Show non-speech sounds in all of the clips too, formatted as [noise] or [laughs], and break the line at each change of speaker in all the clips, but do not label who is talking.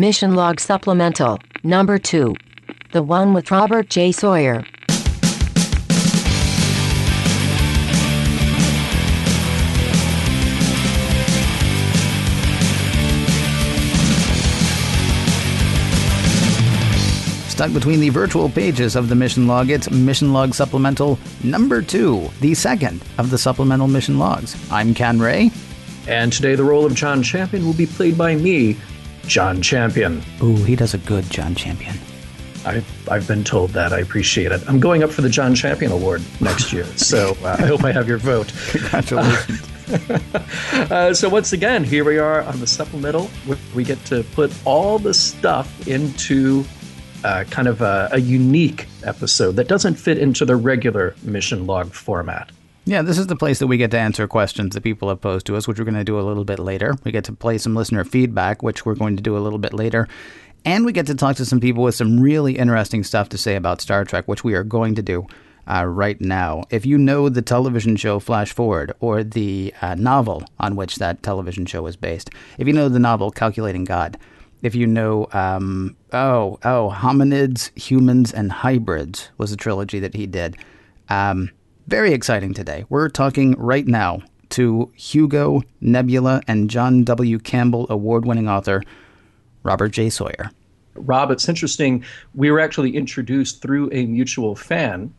Mission Log Supplemental, number 2. The one with Robert J. Sawyer.
Stuck between the virtual pages of the mission log, it's Mission Log Supplemental number two, the second of the supplemental mission logs. I'm Ken Ray.
And today the role of John Champion will be played by me, John Champion.
Ooh, he does a good John Champion.
I've, I've been told that. I appreciate it. I'm going up for the John Champion Award next year, [laughs] so uh, I hope I have your vote.
Congratulations. [laughs]
Uh, so once again, here we are on the supplemental. We get to put all the stuff into uh, kind of a, a unique episode that doesn't fit into the regular mission log format.
Yeah, this is the place that we get to answer questions that people have posed to us, which we're going to do a little bit later. We get to play some listener feedback, which we're going to do a little bit later. And we get to talk to some people with some really interesting stuff to say about Star Trek, which we are going to do uh, right now. If you know the television show Flash Forward or the uh, novel on which that television show is based, if you know the novel Calculating God, if you know, um, oh, oh, Hominids, Humans, and Hybrids was a trilogy that he did. Um, very exciting today. We're talking right now to Hugo, Nebula, and John W. Campbell award winning author Robert J. Sawyer.
Rob, it's interesting. We were actually introduced through a mutual fan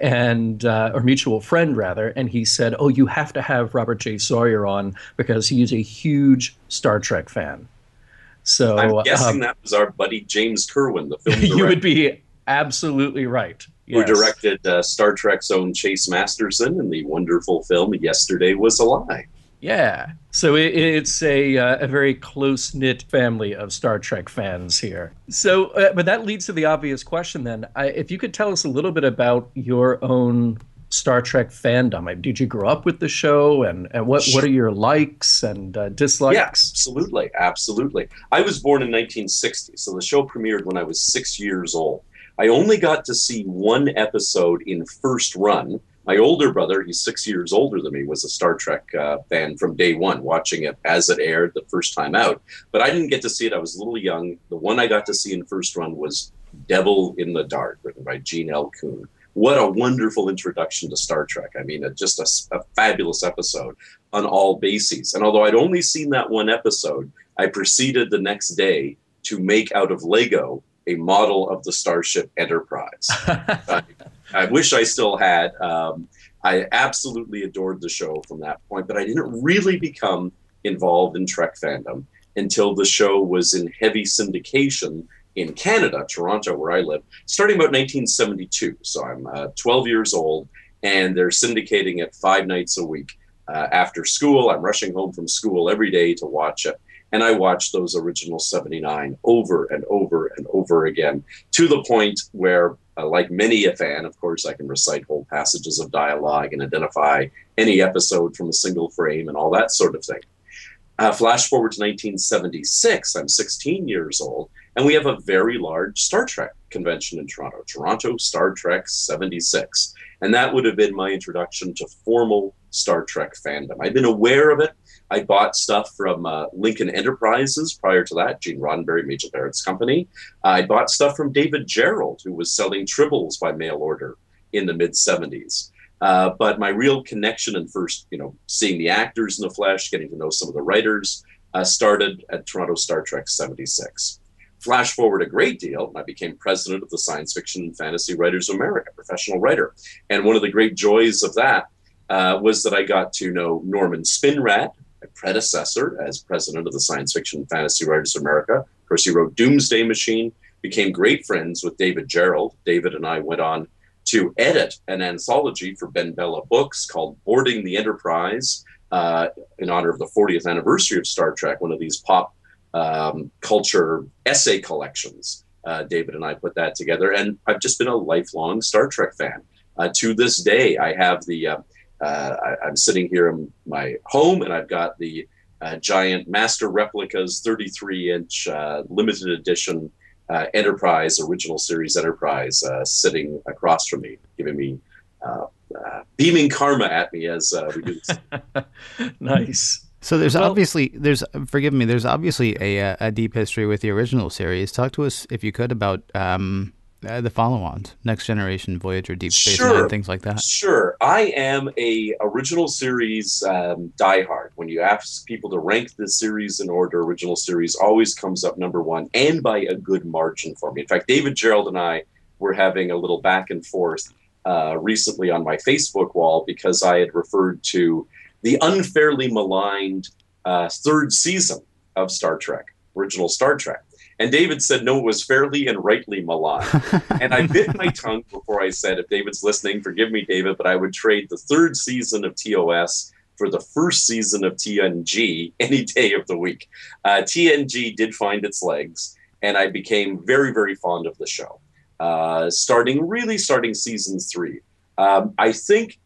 and uh, or mutual friend rather, and he said, "Oh, you have to have Robert J. Sawyer on because he's a huge Star Trek fan." So
I'm guessing um, that was our buddy James Kerwin, the film director. [laughs]
you would be absolutely right.
Yes. Who directed uh, Star Trek's own Chase Masterson in the wonderful film Yesterday Was a Lie.
Yeah. So it, it's a, uh, a very close knit family of Star Trek fans here. So, uh, but that leads to the obvious question then. I, if you could tell us a little bit about your own Star Trek fandom? Did you grow up with the show, and, and what what are your likes and uh, dislikes?
Yeah, absolutely, absolutely. I was born in 1960, so the show premiered when I was six years old. I only got to see one episode in first run. My older brother, he's six years older than me, was a Star Trek uh, fan from day one, watching it as it aired the first time out. But I didn't get to see it. I was a little young. The one I got to see in first run was Devil in the Dark, written by Gene L. Coon what a wonderful introduction to Star Trek. I mean, just a, a, fabulous episode on all bases. And although I'd only seen that one episode, I proceeded the next day to make out of Lego a model of the Starship Enterprise. [laughs] I, I, wish I still had. Um, I absolutely adored the show from that point, but I didn't really become involved in Trek fandom until the show was in heavy syndication in Canada, Toronto, where I live, starting about 1972. So I'm uh, 12 years old, and they're syndicating it five nights a week. Uh, after school, I'm rushing home from school every day to watch it. And I watched those original 79 over and over and over again to the point where, uh, like many a fan, of course, I can recite whole passages of dialogue and identify any episode from a single frame and all that sort of thing. Uh, flash forward to 1976, I'm 16 years old, and we have a very large Star Trek convention in Toronto, Toronto Star Trek 76. And that would have been my introduction to formal Star Trek fandom. I'd been aware of it. I bought stuff from uh, Lincoln Enterprises prior to that, Gene Roddenberry, Majel Barrett's company. I bought stuff from David Gerrold, who was selling tribbles by mail order in the mid 70s. Uh, but my real connection and first, you know, seeing the actors in the flesh, getting to know some of the writers, uh, started at Toronto Star Trek 76. Flash forward a great deal, I became president of the Science Fiction and Fantasy Writers of America, professional writer. And one of the great joys of that uh, was that I got to know Norman Spinrad, my predecessor as president of the Science Fiction and Fantasy Writers of America. Of course, he wrote Doomsday Machine, became great friends with David Gerrold. David and I went on to edit an anthology for BenBella Books called Boarding the Enterprise uh, in honor of the 40th anniversary of Star Trek, one of these pop um, culture essay collections. Uh, David and I put that together, and I've just been a lifelong Star Trek fan. Uh, to this day, I have the. Uh, uh I, am sitting here in my home, and I've got the uh, giant Master Replicas 33 inch uh, limited edition Enterprise original series Enterprise sitting across from me, giving me beaming karma at me as we do
this. [laughs] nice.
So there's
Well-
obviously there's forgive me there's obviously a uh, a deep history with the original series. Talk to us if you could about um, uh, the follow-ons, Next Generation, Voyager, Deep Space
Sure.
Nine, things like that.
Sure, I am a original series um, diehard. When you ask people to rank the series in order, original series always comes up number one, and by a good margin for me. In fact, David Gerrold and I were having a little back and forth uh, recently on my Facebook wall because I had referred to the unfairly maligned uh, third season of Star Trek, original Star Trek. And David said, no, it was fairly and rightly maligned. [laughs] and I bit my tongue before I said, if David's listening, forgive me, David, but I would trade the third season of TOS for the first season of TNG any day of the week. Uh, TNG did find its legs, and I became very, very fond of the show. Uh, starting, really starting season three. Um, I think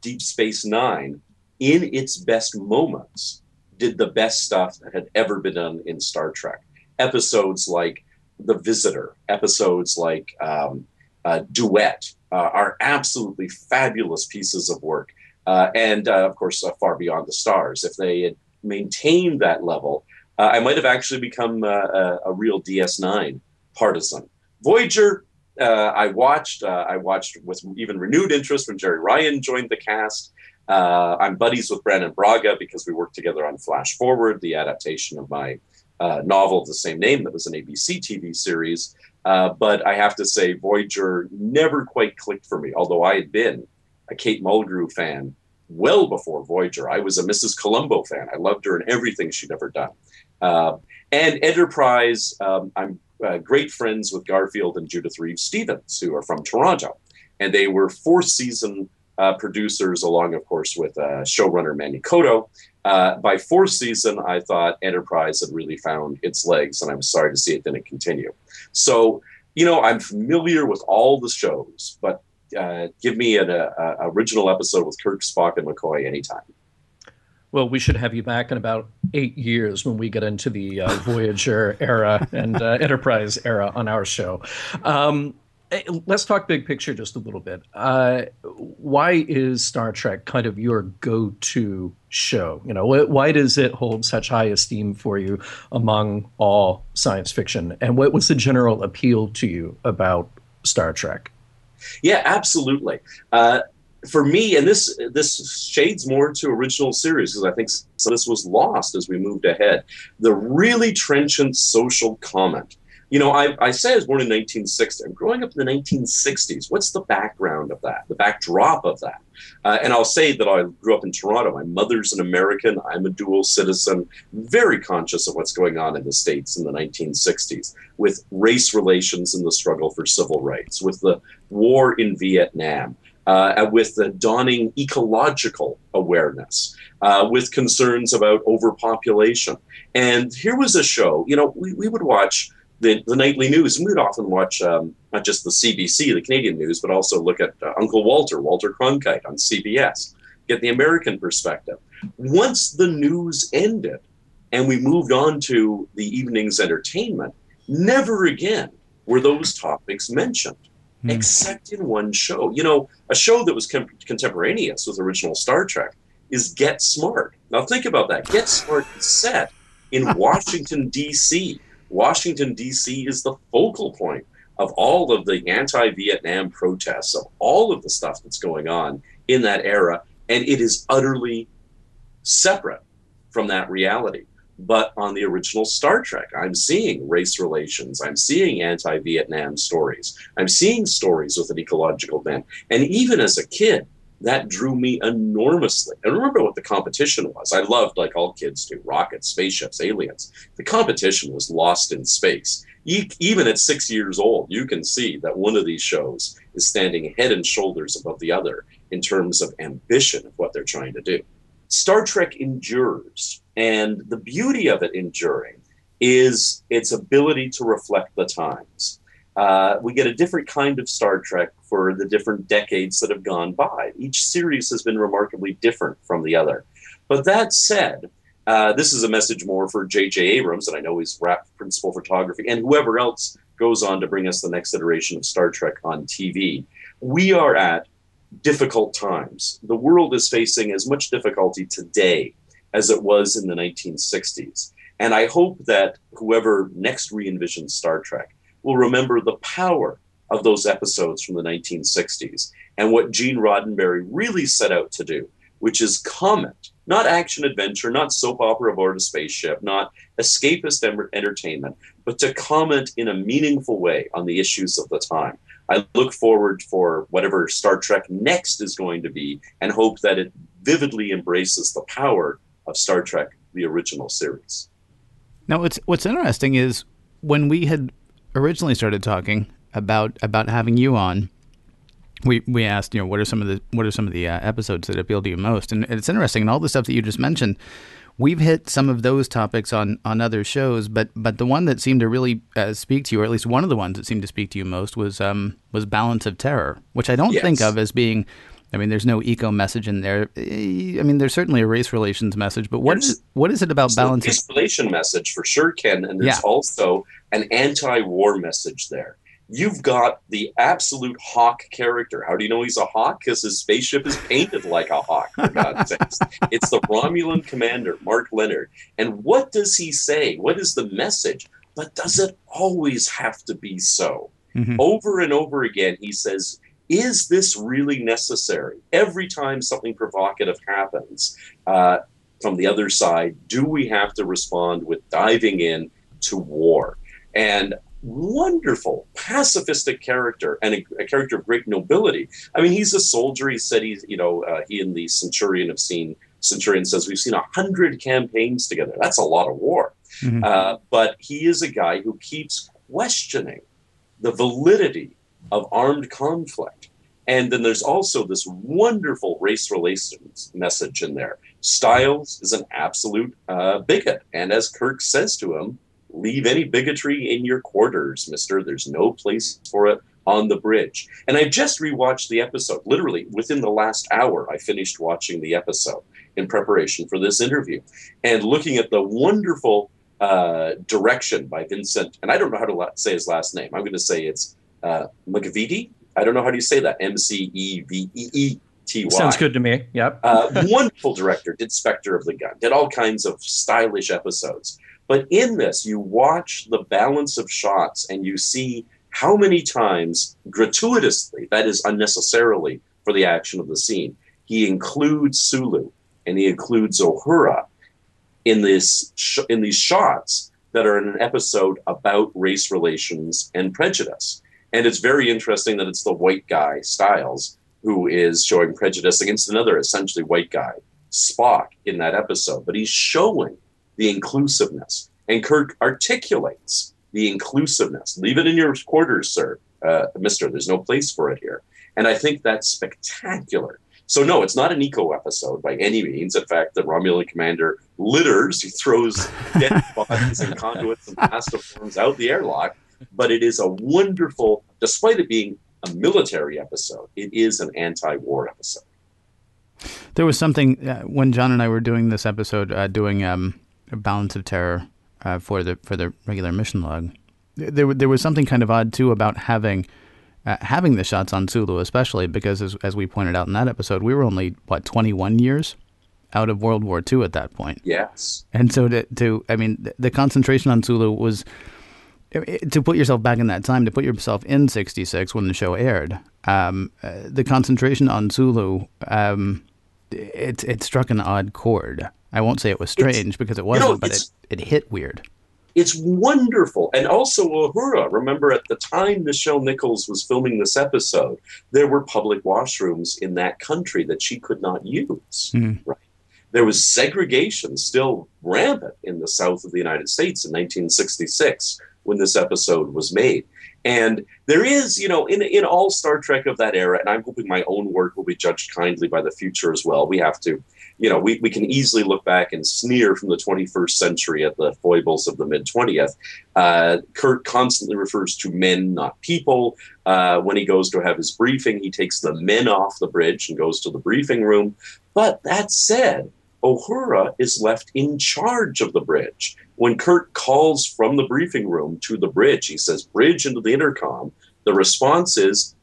Deep Space Nine, in its best moments, did the best stuff that had ever been done in Star Trek. Episodes like The Visitor, episodes like um, uh, Duet uh, are absolutely fabulous pieces of work. Uh, and uh, of course, uh, Far Beyond the Stars. If they had maintained that level, uh, I might have actually become a, a real DS9 partisan. Voyager, uh, I watched. Uh, I watched with even renewed interest when Jeri Ryan joined the cast. Uh, I'm buddies with Brannon Braga because we worked together on Flash Forward, the adaptation of my uh, novel of the same name that was an ABC TV series. Uh, but I have to say, Voyager never quite clicked for me, although I had been a Kate Mulgrew fan well before Voyager. I was a Mrs. Columbo fan. I loved her and everything she'd ever done. Uh, and Enterprise, um, I'm uh, great friends with Garfield and Judith Reeves Stevens, who are from Toronto. And they were fourth season uh, producers, along, of course, with uh, showrunner Manny Coto. Uh, by fourth season, I thought Enterprise had really found its legs, and I'm sorry to see it didn't continue. So, you know, I'm familiar with all the shows, but uh, give me an a, a original episode with Kirk, Spock, and McCoy anytime.
Well, we should have you back in about eight years when we get into the uh, Voyager era and uh, Enterprise era on our show. Um, let's talk big picture just a little bit. Uh, why is Star Trek kind of your go-to show? You know, wh- why does it hold such high esteem for you among all science fiction? And what was the general appeal to you about Star Trek?
Yeah, absolutely. Uh, for me, and this this shades more to original series because I think so. This was lost as we moved ahead. The really trenchant social comment. You know, I, I say I was born in 1960. I'm growing up in the 1960s. What's the background of that? The backdrop of that? Uh, and I'll say that I grew up in Toronto. My mother's an American. I'm a dual citizen. Very conscious of what's going on in the states in the 1960s with race relations and the struggle for civil rights, with the war in Vietnam, uh, with the dawning ecological awareness, uh, with concerns about overpopulation. And here was a show, you know, we, we would watch the, the nightly news, and we'd often watch um, not just the CBC, the Canadian news, but also look at uh, Uncle Walter, Walter Cronkite on CBS, get the American perspective. Once the news ended and we moved on to the evening's entertainment, never again were those topics mentioned
Hmm.
except in one show. You know, a show that was com- contemporaneous with original Star Trek is Get Smart. Now think about that. Get Smart is set in [laughs] Washington D.C. Washington D.C. is the focal point of all of the anti-Vietnam protests, of all of the stuff that's going on in that era, and it is utterly separate from that reality. But on the original Star Trek, I'm seeing race relations. I'm seeing anti Vietnam stories. I'm seeing stories with an ecological bent. And even as a kid, that drew me enormously. And remember what the competition was. I loved, like all kids do, rockets, spaceships, aliens. The competition was lost in space. E- even at six years old, you can see that one of these shows is standing head and shoulders above the other in terms of ambition of what they're trying to do. Star Trek endures, and the beauty of it enduring is its ability to reflect the times. Uh, we get a different kind of Star Trek for the different decades that have gone by. Each series has been remarkably different from the other. But that said, uh, this is a message more for J.J. Abrams, and I know he's rap principal photography, and whoever else goes on to bring us the next iteration of Star Trek on TV. We are at difficult times. The world is facing as much difficulty today as it was in the 1960s. And I hope that whoever next re envisions Star Trek will remember the power of those episodes from the 1960s and what Gene Roddenberry really set out to do, which is comment, not action adventure, not soap opera aboard a spaceship, not escapist entertainment, but to comment in a meaningful way on the issues of the time. I look forward for whatever Star Trek next is going to be and hope that it vividly embraces the power of Star Trek, the original series.
Now, what's what's interesting is when we had originally started talking about about having you on, we we asked, you know, what are some of the what are some of the uh, episodes that appeal to you most? And it's interesting, and all the stuff that you just mentioned, we've hit some of those topics on on other shows, but but the one that seemed to really uh, speak to you, or at least one of the ones that seemed to speak to you most, was um was Balance of Terror, which I don't yes. think of as being I mean, there's no eco message in there. I mean, there's certainly a race relations message, but what is what is it about balance?
Race relation message for sure, Ken, and there's yeah. also an anti-war message there. You've got the absolute hawk character. How do you know he's a hawk? Because his spaceship is painted like a hawk. For God's [laughs] sakes, it's the Romulan commander, Mark Lenard. And what does he say? What is the message? But does it always have to be so? Mm-hmm. Over and over again, he says is this really necessary? Every time something provocative happens uh, from the other side, do we have to respond with diving in to war? And wonderful pacifistic character and a, a, character of great nobility. I mean, he's a soldier. He said he's, you know, uh, he and the Centurion have seen, Centurion says, we've seen a hundred campaigns together. That's a lot of war. Mm-hmm. Uh, but he is a guy who keeps questioning the validity of armed conflict. And then there's also this wonderful race relations message in there. Stiles is an absolute uh, bigot. And as Kirk says to him, leave any bigotry in your quarters, mister. There's no place for it on the bridge. And I just rewatched the episode. Literally, within the last hour, I finished watching the episode in preparation for this interview and looking at the wonderful uh, direction by Vincent. And I don't know how to say his last name. I'm going to say it's uh, McVeety. I don't know how do you say that. M C E V E E T Y.
Sounds good to me. Yep.
uh, wonderful director. Did Spectre of the Gun. Did all kinds of stylish episodes. But in this, you watch the balance of shots and you see how many times gratuitously, that is unnecessarily for the action of the scene, he includes Sulu and he includes Uhura in this sh- in these shots that are in an episode about race relations and prejudice. And it's very interesting that it's the white guy, Stiles, who is showing prejudice against another essentially white guy, Spock, in that episode. But he's showing the inclusiveness. And Kirk articulates the inclusiveness. Leave it in your quarters, sir, uh, mister. There's no place for it here. And I think that's spectacular. So, no, it's not an eco episode by any means. In fact, the Romulan commander litters, he throws [laughs] dead bodies and conduits and plastiforms out the airlock but it is a wonderful, despite it being a military episode, it is an anti war episode.
There was something uh, when John and I were doing this episode, uh, doing um, balance of terror uh, for the for the regular mission log. There, there was something kind of odd too about having uh, having the shots on Sulu, especially because, as, as we pointed out in that episode, we were only what twenty one years out of World War II at that point.
Yes,
and so to, to I mean, the, the concentration on Sulu was to put yourself back in that time, to put yourself in '66 when the show aired, um, uh, the concentration on Sulu, um, it it struck an odd chord. I won't say it was strange because it wasn't, you know, but it, it hit weird.
It's wonderful. And also Uhura. Remember at the time Nichelle Nichols was filming this episode, there were public washrooms in that country that she could not use. Mm. Right. There was segregation still rampant in the south of the United States in 1966 when this episode was made. And there is, you know, in in all Star Trek of that era, and I'm hoping my own work will be judged kindly by the future as well. We have to, you know, we, we can easily look back and sneer from the 21st century at the foibles of the mid 20th. Uh, Kirk constantly refers to men, not people. Uh, when he goes to have his briefing, he takes the men off the bridge and goes to the briefing room. But that said, Uhura is left in charge of the bridge. When Kirk calls from the briefing room to the bridge, he says, Bridge into the intercom. The response is,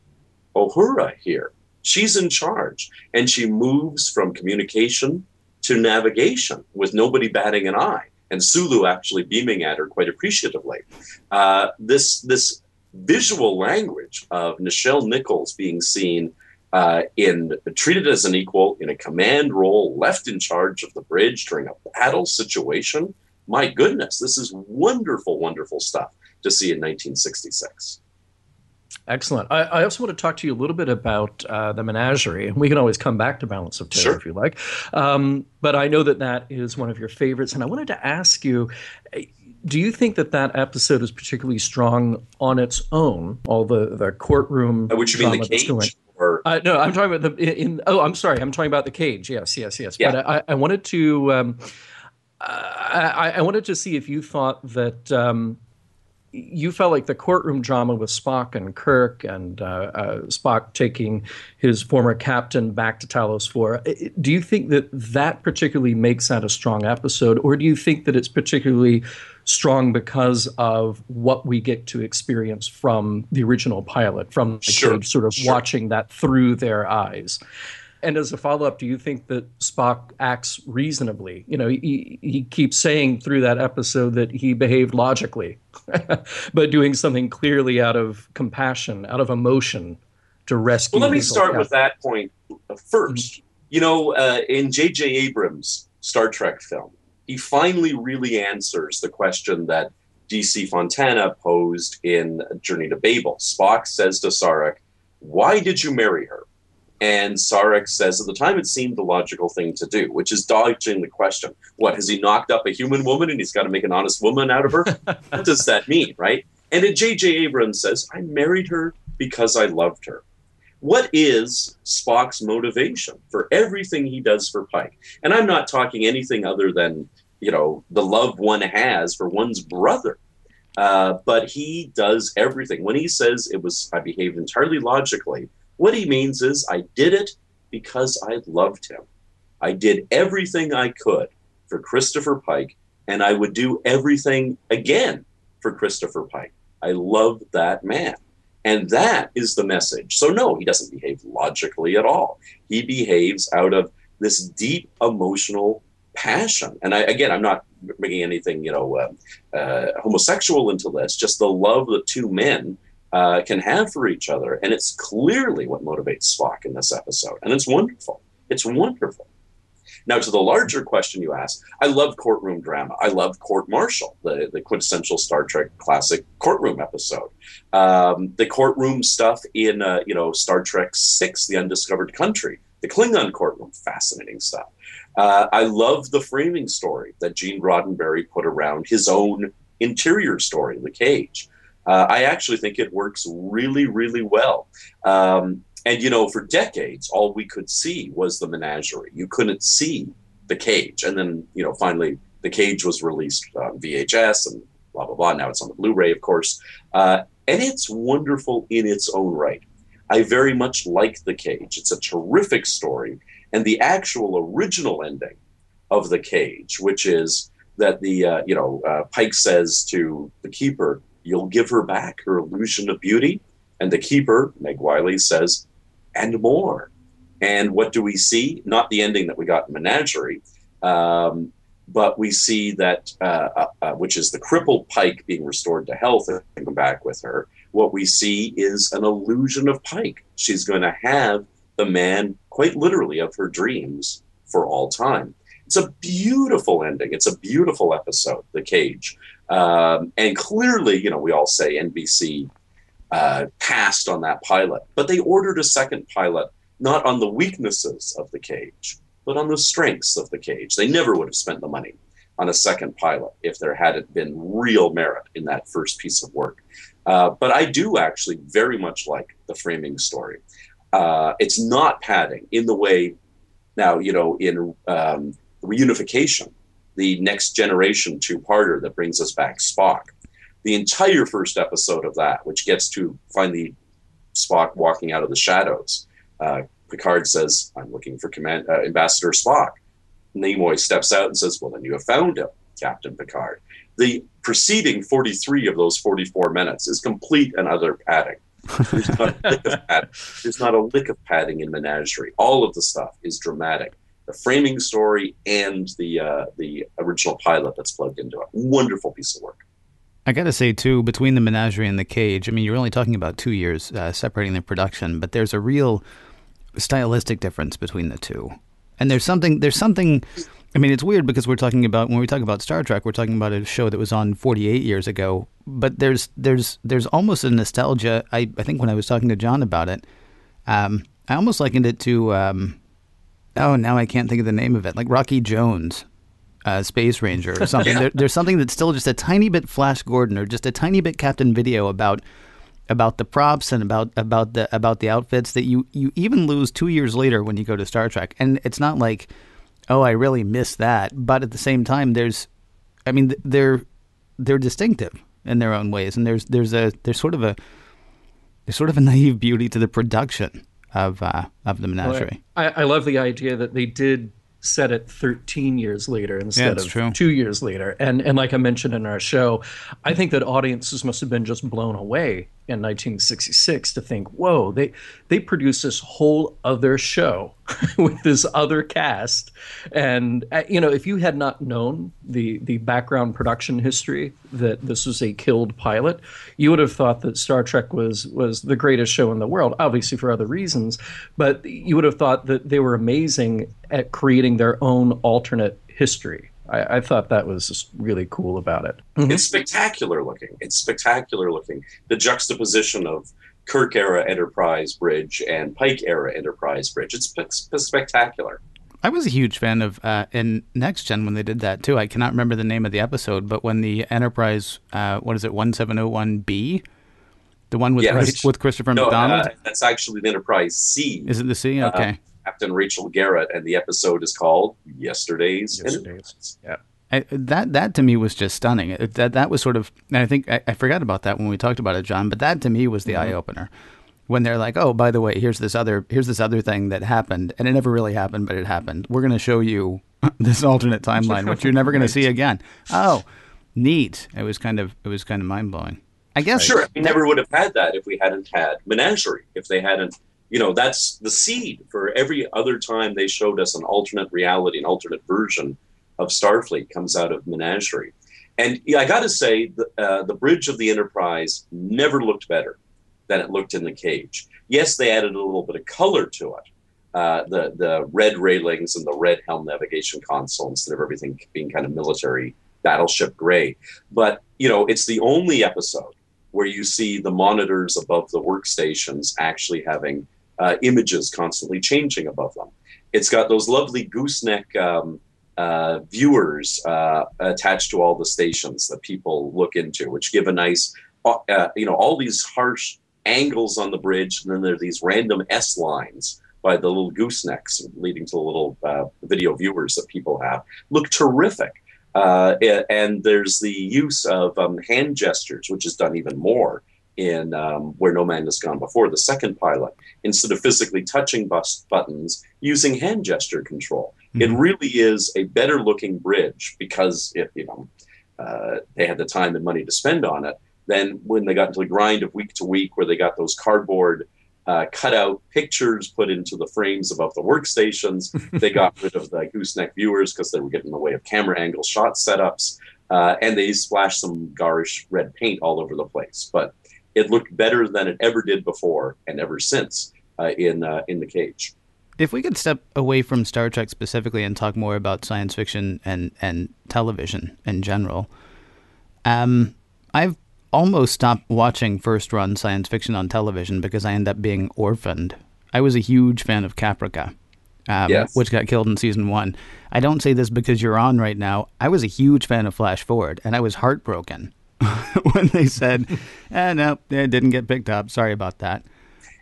Uhura here. She's in charge. And she moves from communication to navigation with nobody batting an eye, and Sulu actually beaming at her quite appreciatively. Uh, this this visual language of Nichelle Nichols being seen uh, in treated as an equal in a command role, left in charge of the bridge during a battle situation. My goodness, this is wonderful, wonderful stuff to see in 1966.
Excellent. I, I, also want to talk to you a little bit about uh, the menagerie, and we can always come back to Balance of Terror
sure.
if you like. Um, but I know that that is one of your favorites, and I wanted to ask you do you think that that episode is particularly strong on its own? All the the courtroom.
Uh, which you mean the cage?
Uh, no, I'm talking about the in. Oh, I'm sorry. I'm talking about the cage. Yes, yes, yes. Yeah. But I, I wanted to. Um, I, I wanted to see if you thought that um, you felt like the courtroom drama with Spock and Kirk and uh, uh, Spock taking his former captain back to Talos 4. Do you think that that particularly makes that a strong episode, or do you think that it's particularly strong because of what we get to experience from the original pilot, from the
sure,
sort of
sure.
watching that through their eyes? And as a follow up, do you think that Spock acts reasonably? You know, he, he keeps saying through that episode that he behaved logically, [laughs] but doing something clearly out of compassion, out of emotion to rescue.
Well, let me start with that point 1st mm-hmm. You know, uh, in J.J. Abrams' Star Trek film, he finally really answers the question that DC Fontana posed in Journey to Babel. Spock says to Sarek, Why did you marry her? And Sarek says at the time it seemed the logical thing to do, which is dodging the question. What, has he knocked up a human woman and he's got to make an honest woman out of her? [laughs] what does that mean, right? And then J.J. Abrams says, I married her because I loved her. What is Spock's motivation for everything he does for Pike? And I'm not talking anything other than, you know, the love one has for one's brother. Uh, but he does everything. When he says it was, I behaved entirely logically, what he means is, I did it because I loved him. I did everything I could for Christopher Pike, and I would do everything again for Christopher Pike. I love that man. And that is the message. So, no, he doesn't behave logically at all. He behaves out of this deep emotional passion. And I, again, I'm not bringing anything, you know, uh, uh, homosexual into this, just the love that two men uh, can have for each other. And it's clearly what motivates Spock in this episode. And it's wonderful. It's wonderful. Now, to the larger question you asked, I love courtroom drama. I love Court Martial, the, the quintessential Star Trek classic courtroom episode. Um, the courtroom stuff in, uh, you know, Star Trek Six, The Undiscovered Country, the Klingon courtroom, fascinating stuff. Uh, I love the framing story that Gene Roddenberry put around his own interior story, The Cage. Uh, I actually think it works really, really well. Um, and you know, for decades, all we could see was the menagerie. You couldn't see the cage, and then you know, finally, the cage was released on VHS and blah blah blah. Now it's on the Blu-ray, of course, uh, and it's wonderful in its own right. I very much like the cage. It's a terrific story, and the actual original ending of the cage, which is that the uh, you know uh, Pike says to the keeper, "You'll give her back her illusion of beauty," and the keeper, Meg Wyllie, says, and more. And what do we see? Not the ending that we got in Menagerie, um, but we see that, uh, uh, uh, which is the crippled Pike being restored to health and come back with her. What we see is an illusion of Pike. She's going to have the man, quite literally, of her dreams for all time. It's a beautiful ending. It's a beautiful episode, The Cage. Um, and clearly, you know, we all say NBC uh, passed on that pilot. But they ordered a second pilot, not on the weaknesses of the cage, but on the strengths of the cage. They never would have spent the money on a second pilot if there hadn't been real merit in that first piece of work. Uh, but I do actually very much like the framing story. Uh, it's not padding in the way now, you know, in um, reunification, the next generation two parter that brings us back Spock the entire first episode of that, which gets to finally Spock walking out of the shadows. Uh, Picard says, "I'm looking for Command- uh, Ambassador Spock." Nimoy steps out and says, "Well, then you have found him, Captain Picard." The preceding 43 of those 44 minutes is complete and utter padding. There's not, a lick of [laughs] padding. There's not a lick of padding in Menagerie. All of the stuff is dramatic the framing story, and the uh, the original pilot that's plugged into it. Wonderful piece of work.
I got to say too, between the Menagerie and the Cage, I mean, you're only talking about two years uh, separating the production, but there's a real stylistic difference between the two. And there's something, there's something. I mean, it's weird because we're talking about when we talk about Star Trek, we're talking about a show that was on 48 years ago. But there's there's there's almost a nostalgia. I I think when I was talking to John about it, um, I almost likened it to. Um, oh, now I can't think of the name of it. Like Rocky Jones uh, Space Ranger or something. [laughs]
Yeah.
there, there's something that's still just a tiny bit Flash Gordon or just a tiny bit Captain Video about about the props and about about the about the outfits that you you even lose two years later when you go to Star Trek. And it's not like, oh, I really miss that. But at the same time, there's, I mean, they're they're distinctive in their own ways, and there's there's a there's sort of a there's sort of a naive beauty to the production of uh, of the menagerie.
I, I love the idea that they did set it 13 years later instead
that's
of
true.
two years later. And and like I mentioned in our show, I think that audiences must have been just blown away in 1966 to think, whoa, they they produced this whole other show [laughs] with this other cast. And uh, you know, if you had not known the the background production history that this was a killed pilot, you would have thought that Star Trek was was the greatest show in the world, obviously for other reasons, but you would have thought that they were amazing at creating their own alternate history. I, I thought that was just really cool about it.
It's spectacular looking. It's spectacular looking. The juxtaposition of Kirk era Enterprise bridge and Pike era Enterprise bridge. It's spe- spe- spectacular.
I was a huge fan of uh, in Next Gen when they did that too. I cannot remember the name of the episode, but when the Enterprise, uh, what is it, one seven zero one B, the one with
Yes.
with Christopher
No,
McDonald,
uh, that's actually the Enterprise C.
is it the C? Okay.
Captain Rachel Garrett, and the episode is called Yesterday's.
Yesterday's. Yeah.
I, that that to me was just stunning. That that was sort of, and I think I, I forgot about that when we talked about it, John. But that to me was the mm-hmm. eye opener when they're like, "Oh, by the way, here's this other here's this other thing that happened, and it never really happened, but it happened. We're going to show you [laughs] this alternate timeline, which you're never going to see [laughs] again." Oh, neat! It was kind of it was kind of mind blowing. I guess
Sure, we never would have had that if we hadn't had Menagerie. If they hadn't, you know, that's the seed for every other time they showed us an alternate reality, an alternate version of Starfleet comes out of Menagerie. And I got to say, the, uh, the bridge of the Enterprise never looked better than it looked in the cage. Yes, they added a little bit of color to it. Uh, the the red railings and the red helm navigation console instead of everything being kind of military battleship gray. But you know, it's the only episode where you see the monitors above the workstations actually having uh, images constantly changing above them. It's got those lovely gooseneck um, uh, viewers uh, attached to all the stations that people look into, which give a nice, uh, you know, all these harsh angles on the bridge, and then there are these random S lines by the little goosenecks leading to the little uh, video viewers that people have. Look terrific. Uh, and there's the use of um, hand gestures, which is done even more in um, Where No Man Has Gone Before, the second pilot. Instead of physically touching bus- buttons, using hand gesture control. It really is a better looking bridge because it, you know uh, they had the time and money to spend on it. Then when they got into the grind of week to week, where they got those cardboard uh, cutout pictures put into the frames above the workstations, [laughs] they got rid of the gooseneck viewers because they were getting in the way of camera angle shot setups, uh, and they splashed some garish red paint all over the place. But it looked better than it ever did before and ever since uh, in uh, in the cage.
If we could step away from Star Trek specifically and talk more about science fiction and, and television in general, um, I've almost stopped watching first run science fiction on television because I end up being orphaned. I was a huge fan of Caprica, um,
Yes.
which got killed in season one. I don't say this because you're on right now. I was a huge fan of Flash Forward, and I was heartbroken [laughs] when they said, eh, no, it didn't get picked up. Sorry about that.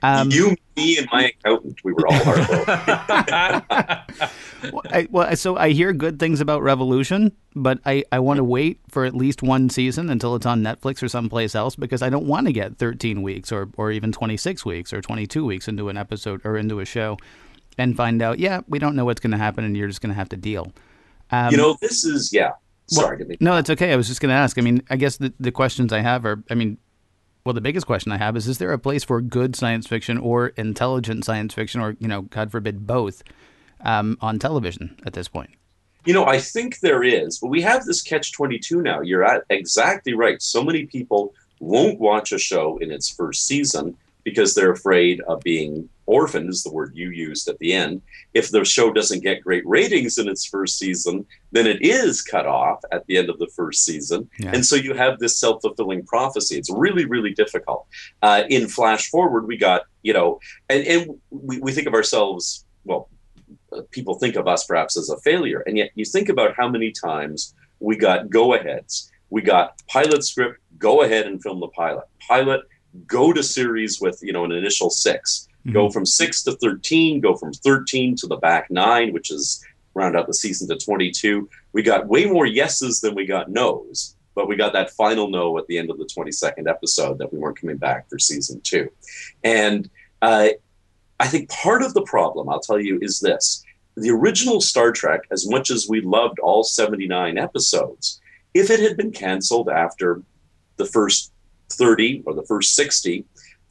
Um,
you, me, and my accountant, we were all heartbroken. [laughs]
Well, I, well, so I hear good things about Revolution, but I, I want to wait for at least one season until it's on Netflix or someplace else because I don't want to get 13 weeks or, or even 26 weeks or 22 weeks into an episode or into a show and find out, yeah, we don't know what's going to happen and you're just going to have to deal. Um,
you know, this is yeah. Sorry, mean-
no, that's okay. I was just going to ask. I mean, I guess the, the questions I have are, I mean, well, the biggest question I have is: Is there a place for good science fiction or intelligent science fiction, or you know, God forbid, both, um, on television at this point.
You know, I think there is, but we have this catch 22 now. You're at exactly right. So many people won't watch a show in its first season because they're afraid of being orphaned, is the word you used at the end. If the show doesn't get great ratings in its first season, then it is cut off at the end of the first season. Yeah. And so you have this self fulfilling prophecy. It's really, really difficult. Uh, in Flash Forward, we got, you know, and, and we, we think of ourselves, well, uh, people think of us perhaps as a failure. And yet you think about how many times we got go aheads. We got pilot script, go ahead and film the pilot. Pilot, go to series with, you know, an initial 6 mm-hmm. Go from six to 13, go from 13 to the back nine, which is round out the season to 22. We got way more yeses than we got nos, but we got that final no at the end of the 22nd episode that we weren't coming back for season two. And uh, I think part of the problem, I'll tell you, is this. The original Star Trek, as much as we loved all 79 episodes, if it had been canceled after the first 30 or the first 60,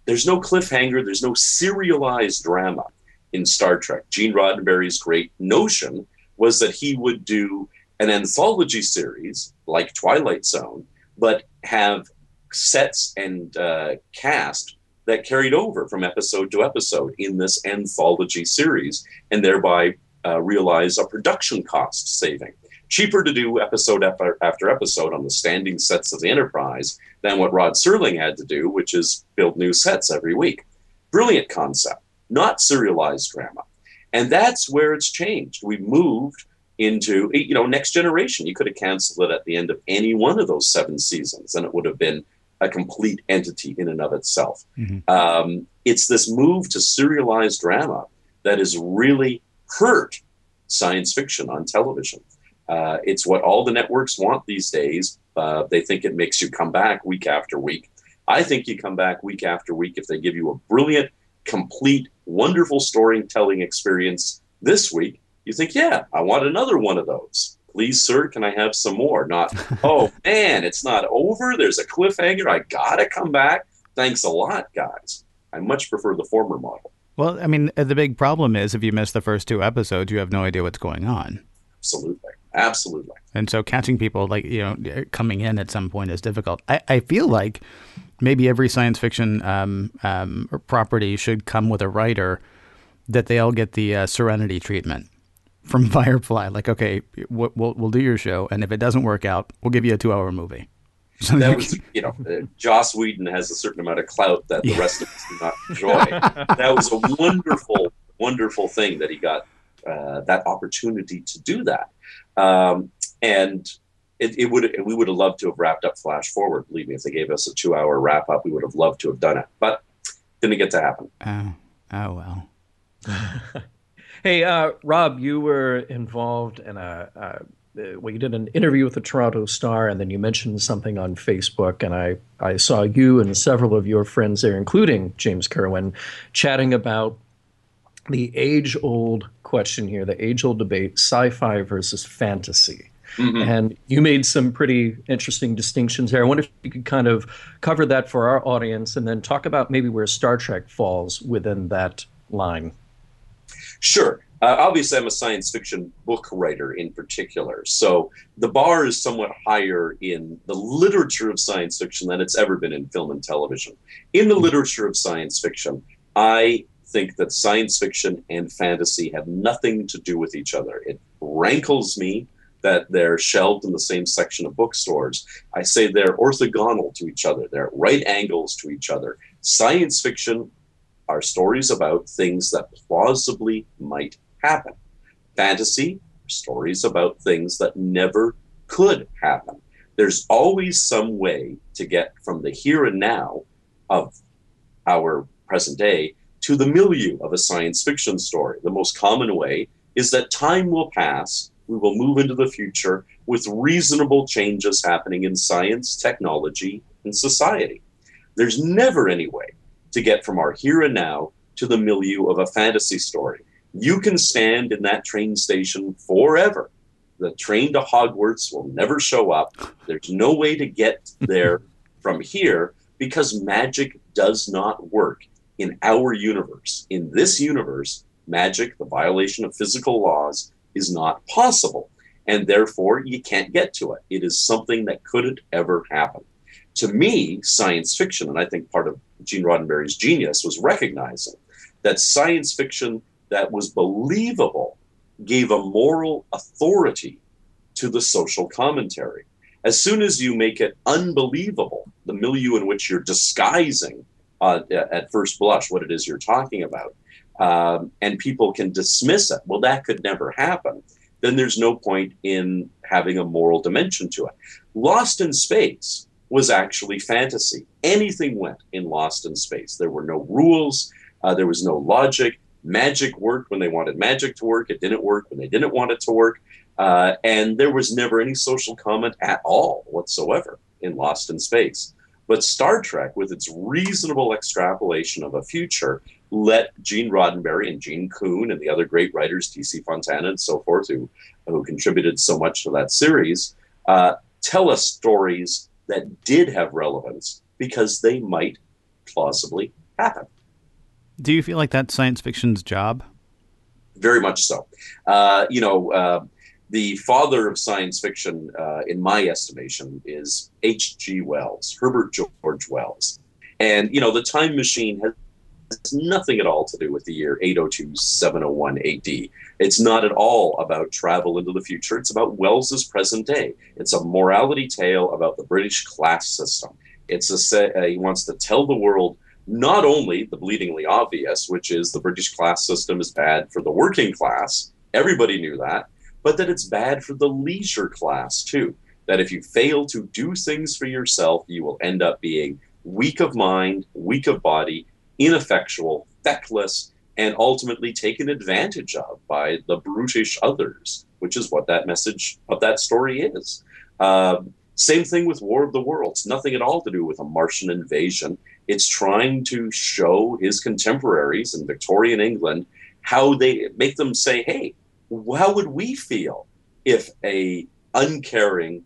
there's no cliffhanger, there's no serialized drama in Star Trek. Gene Roddenberry's great notion was that he would do an anthology series like Twilight Zone, but have sets and uh, cast that carried over from episode to episode in this anthology series and thereby uh, realize a production cost saving. Cheaper to do episode after, episode on the standing sets of the Enterprise than what Rod Serling had to do, which is build new sets every week. Brilliant concept, not serialized drama. And that's where it's changed. We moved into, you know, next generation. You could have canceled it at the end of any one of those seven seasons, and it would have been a complete entity in and of itself. Mm-hmm. Um, it's this move to serialized drama that has really hurt science fiction on television. Uh, it's what all the networks want these days. Uh, they think it makes you come back week after week. I think you come back week after week if they give you a brilliant, complete, wonderful storytelling experience this week. You think, yeah, I want another one of those please, sir, can I have some more? Not, [laughs] oh man, it's not over. There's a cliffhanger. I gotta come back. Thanks a lot, guys. I much prefer the former model.
Well, I mean, the big problem is if you miss the first two episodes, you have no idea what's going on.
Absolutely. Absolutely.
And so catching people like, you know, coming in at some point is difficult. I, I feel like maybe every science fiction um, um, property should come with a writer that they all get the uh, serenity treatment from [laughs] Firefly. Like, okay, we'll, we'll, we'll do your show, and if it doesn't work out, we'll give you a two-hour movie. [laughs]
So that was, you know, uh, Joss Whedon has a certain amount of clout that the rest of us do not enjoy. [laughs] that was a wonderful, wonderful thing that he got uh, that opportunity to do that. Um, and it, it, would we would have loved to have wrapped up Flash Forward. Believe me, if they gave us a two-hour wrap-up, we would have loved to have done it, but didn't get to happen.
Oh, oh well. [laughs]
Hey, uh, Rob, you were involved in a. Uh, well, you did an interview with the Toronto Star, and then you mentioned something on Facebook, and I, I saw you and several of your friends there, including James Kerwin, chatting about the age-old question here, the age-old debate: sci-fi versus fantasy. Mm-hmm. And you made some pretty interesting distinctions there. I wonder if you could kind of cover that for our audience, and then talk about maybe where Star Trek falls within that line.
Sure. Uh, obviously, I'm a science fiction book writer in particular. So the bar is somewhat higher in the literature of science fiction than it's ever been in film and television. In the literature of science fiction, I think that science fiction and fantasy have nothing to do with each other. It rankles me that they're shelved in the same section of bookstores. I say they're orthogonal to each other, they're right angles to each other. Science fiction are stories about things that plausibly might happen. Fantasy stories about things that never could happen. There's always some way to get from the here and now of our present day to the milieu of a science fiction story. The most common way is that time will pass, we will move into the future with reasonable changes happening in science, technology, and society. There's never any way to get from our here and now to the milieu of a fantasy story. You can stand in that train station forever. The train to Hogwarts will never show up. There's no way to get there [laughs] from here because magic does not work in our universe. In this universe, magic, the violation of physical laws, is not possible. And therefore, you can't get to it. It is something that couldn't ever happen. To me, science fiction, and I think part of Gene Roddenberry's genius was recognizing that science fiction that was believable gave a moral authority to the social commentary. As soon as you make it unbelievable, the milieu in which you're disguising uh, at first blush what it is you're talking about, um, and people can dismiss it, well, that could never happen, then there's no point in having a moral dimension to it. Lost in Space was actually fantasy. Anything went in Lost in Space. There were no rules, uh, there was no logic. Magic worked when they wanted magic to work, it didn't work when they didn't want it to work. Uh, and there was never any social comment at all whatsoever in Lost in Space. But Star Trek, with its reasonable extrapolation of a future, let Gene Roddenberry and Gene Coon and the other great writers, D.C. Fontana and so forth, who, who contributed so much to that series, uh, tell us stories that did have relevance because they might plausibly happen.
Do you feel like that's science fiction's job?
Very much so. Uh, you know, uh, the father of science fiction, uh, in my estimation, is H.G. Wells, Herbert George Wells. And, you know, the time machine has nothing at all to do with the year 802 701 AD. It's not at all about travel into the future. It's about Wells's present day. It's a morality tale about the British class system. It's a uh, he wants to tell the world not only the bleedingly obvious, which is the British class system is bad for the working class. Everybody knew that but that it's bad for the leisure class too. That if you fail to do things for yourself, you will end up being weak of mind, weak of body, ineffectual, feckless, and ultimately taken advantage of by the brutish others, which is what that message of that story is. Uh, same thing with War of the Worlds. Nothing at all to do with a Martian invasion. It's trying to show his contemporaries in Victorian England how they make them say, hey, how would we feel if a uncaring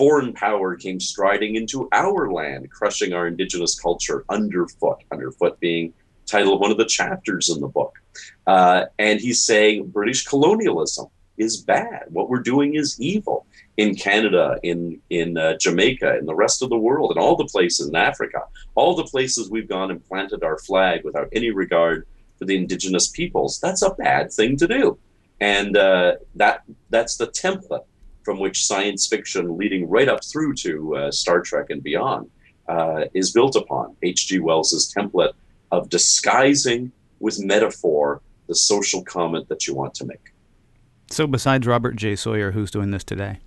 foreign power came striding into our land, crushing our indigenous culture underfoot, underfoot being title of one of the chapters in the book. Uh, and he's saying British colonialism is bad. What we're doing is evil in Canada, in in uh, Jamaica, in the rest of the world, in all the places in Africa, all the places we've gone and planted our flag without any regard for the indigenous peoples. That's a bad thing to do and uh, that that's the template from which science fiction, leading right up through to uh, Star Trek and beyond, uh, is built upon. H.G. Wells's template of disguising with metaphor the social comment that you want to make.
So, besides Robert J. Sawyer, who's doing this today?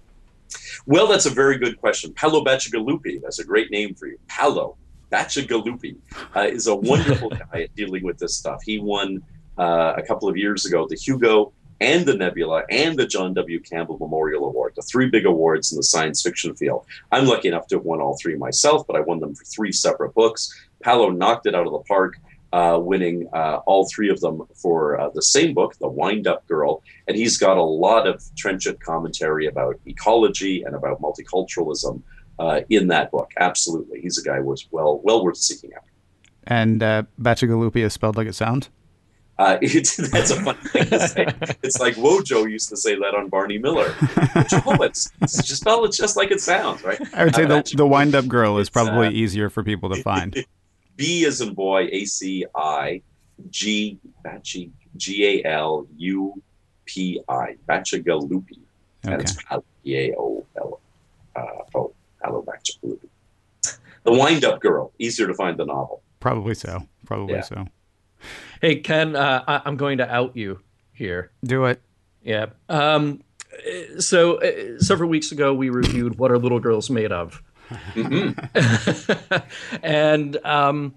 Well, that's a very good question. Paolo Bacigalupi, that's a great name for you. Paolo Bacigalupi uh, is a wonderful [laughs] guy at dealing with this stuff. He won uh, a couple of years ago the Hugo and the Nebula and the John W. Campbell Memorial Award, the three big awards in the science fiction field. I'm lucky enough to have won all three myself, but I won them for three separate books. Paolo knocked it out of the park, uh, winning uh, all three of them for uh, the same book, The Wind Up Girl. And he's got a lot of trenchant commentary about ecology and about multiculturalism uh, in that book. Absolutely. He's a guy who was well, well worth seeking out.
And uh, is spelled like it sounds?
Uh, [laughs] that's a fun thing to say. [laughs] It's like Wojo used to say that on Barney Miller. oh, [laughs] it's, it's just spell it just like it sounds, right?
I would say the, the wind up girl is probably uh, easier for people to find.
B is in boy, A C I G G G A L U P I Bacigalupi. And okay. it's P A O L uh, O Paolo Bacigalupi. The Wind Up Girl, easier to find the novel.
Probably so. Probably yeah. so.
Hey, Ken, uh, I- am going to out you here.
Do it.
Yeah. Um, so uh, several weeks ago, we reviewed "What Are Little Girls Made Of," mm-hmm. [laughs] and um,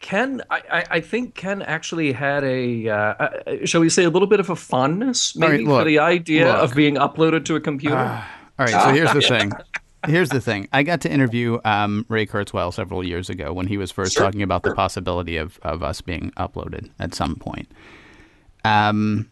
Ken, I, I, think Ken actually had a, uh, uh, shall we say, a little bit of a fondness, maybe, right, look, for the idea look. of being uploaded to a computer. Uh,
all right. So here's the thing. [laughs] Here's the thing. I got to interview um, Ray Kurzweil several years ago when he was first sure. talking about the possibility of, of us being uploaded at some point. Um,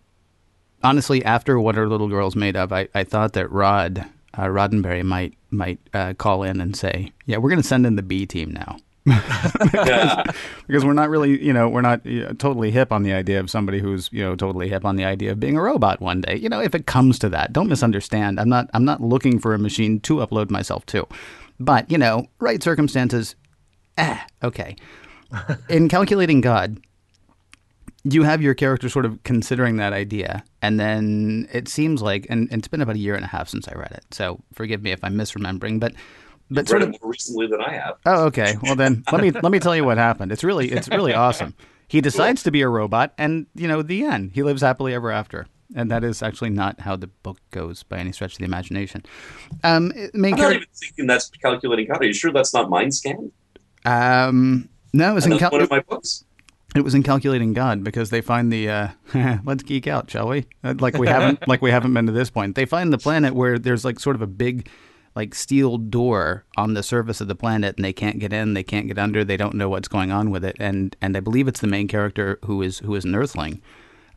honestly, after What Are Little Girls Made Of, I, I thought that Rod uh, Roddenberry might might uh, call in and say, "Yeah, we're going to send in the B team now.
Yeah. [laughs]
because we're not really, you know, we're not you know, totally hip on the idea of somebody who's, you know, totally hip on the idea of being a robot one day. You know, if it comes to that, don't misunderstand. I'm not, I'm not looking for a machine to upload myself to, but you know, right circumstances, eh, okay. [laughs] In calculating God, you have your character sort of considering that idea, and then it seems like, and, and it's been about a year and a half since I read it, so forgive me if I'm misremembering, but but sort of
more recently than I have.
Oh, okay. Well then, let me let me tell you what happened. It's really it's really [laughs] awesome. He decides to be a robot, and you know the end. He lives happily ever after, and that is actually not how the book goes by any stretch of the imagination. Um, main
I'm not even thinking that's calculating God. Are you sure that's not Mindscan?
Um, no, it was in cal-
one of my books.
it was in calculating God because they find the uh, [laughs] let's geek out, shall we? Uh, Like we haven't like we haven't been to this point. They find the planet where there's like sort of a big like steel door on the surface of the planet and they can't get in, they can't get under, they don't know what's going on with it. And and I believe it's the main character who is who is an earthling.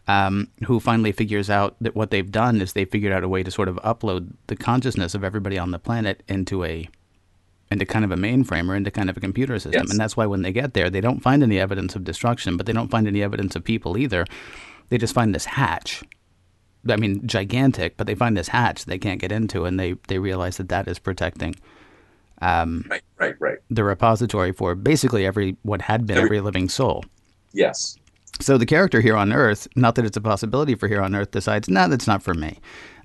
Um, who finally figures out that what they've done is they figured out a way to sort of upload the consciousness of everybody on the planet into a into kind of a mainframe or into kind of a computer system.
Yes.
And that's why when they get there, they don't find any evidence of destruction, but they don't find any evidence of people either. They just find this hatch. I mean, gigantic, but they find this hatch they can't get into, and they, they realize that that is protecting Um,
Right, right, right.
the repository for basically every what had been
Every-
every living soul.
Yes.
So the character here on Earth, not that it's a possibility for here on Earth, decides, no, that's not for me.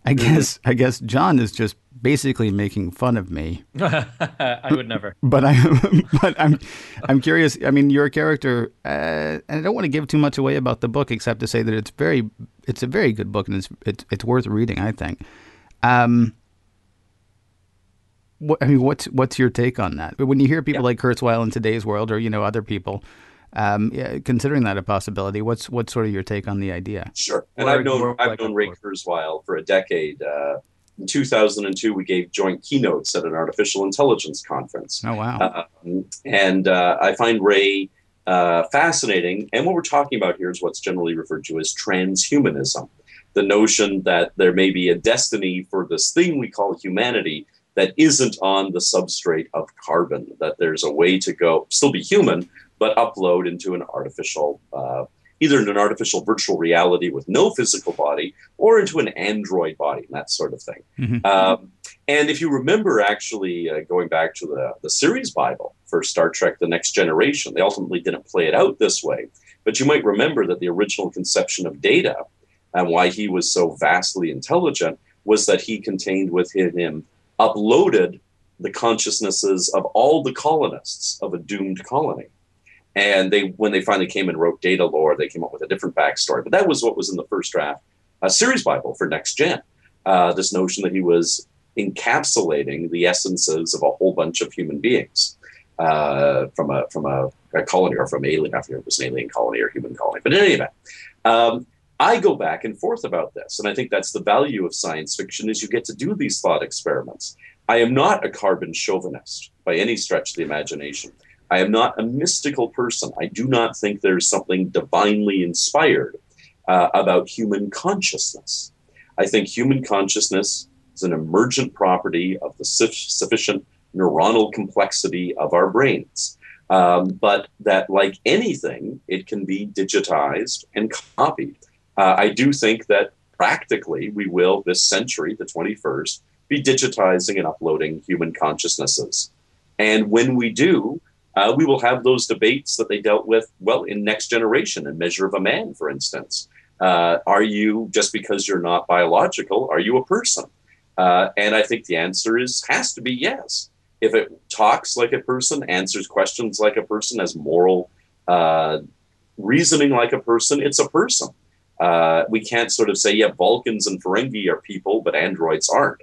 I guess I guess John is just basically making fun of me [laughs]
I would never.
but I, [laughs] but I'm, I'm curious. I mean, your character, uh, and I don't want to give too much away about the book, except to say that it's very, it's a very good book, and it's it's, it's worth reading. I think. Um, what I mean, what's what's your take on that? When you hear people
Yeah.
like Kurzweil in today's world, or you know other people, um, yeah, considering that a possibility, what's what's sort of your take on the idea?
Sure. And
Or
I've known I've
like
known Ray. Kurzweil for a decade. Uh, in 2002, we gave joint keynotes at an artificial intelligence conference.
Oh wow,
Um, and uh, I find Ray uh, fascinating. And what we're talking about here is what's generally referred to as transhumanism the notion that there may be a destiny for this thing we call humanity that isn't on the substrate of carbon, that there's a way to go, still be human, but upload into an artificial. Uh, Either in an artificial virtual reality with no physical body, or into an android body, and that sort of thing.
Mhm.
Um, and if you remember, actually, uh, going back to the, the series Bible for Star Trek The Next Generation, they ultimately didn't play it out this way. But you might remember that the original conception of Data and why he was so vastly intelligent was that he contained within him, uploaded the consciousnesses of all the colonists of a doomed colony. And they, when they finally came and wrote Datalore, they came up with a different backstory. But that was what was in the first draft, a series Bible for Next Gen. Uh, this notion that he was encapsulating the essences of a whole bunch of human beings uh, from a from a, a colony or from alien. I forget it was an alien colony or human colony, but in any event, um, I go back and forth about this, and I think that's the value of science fiction: is you get to do these thought experiments. I am not a carbon chauvinist by any stretch of the imagination. I am not a mystical person. I do not think there's something divinely inspired uh, about human consciousness. I think human consciousness is an emergent property of the suf- sufficient neuronal complexity of our brains. Um, but that, like anything, it can be digitized and copied. Uh, I do think that practically we will, this century, the 21st, be digitizing and uploading human consciousnesses. And when we do, uh, we will have those debates that they dealt with, well, in Next Generation and Measure of a Man, for instance. Uh, are you, just because you're not biological, are you a person? Uh, and I think the answer is has to be yes. If it talks like a person, answers questions like a person, has moral uh, reasoning like a person, it's a person. Uh, we can't sort of say, yeah, Vulcans and Ferengi are people, but androids aren't.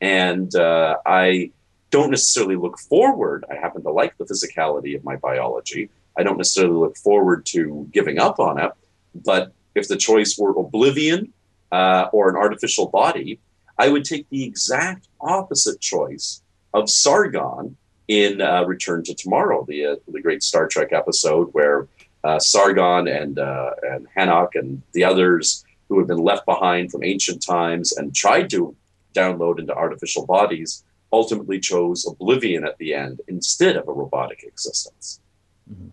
And uh, I don't necessarily look forward. I happen to like the physicality of my biology. I don't necessarily look forward to giving up on it. But if the choice were oblivion uh, or an artificial body, I would take the exact opposite choice of Sargon in uh, Return to Tomorrow, the uh, the great Star Trek episode where uh, Sargon and uh, and Henoch and the others who had been left behind from ancient times and tried to download into artificial bodies ultimately chose oblivion at the end instead of a robotic existence.
Mm-hmm.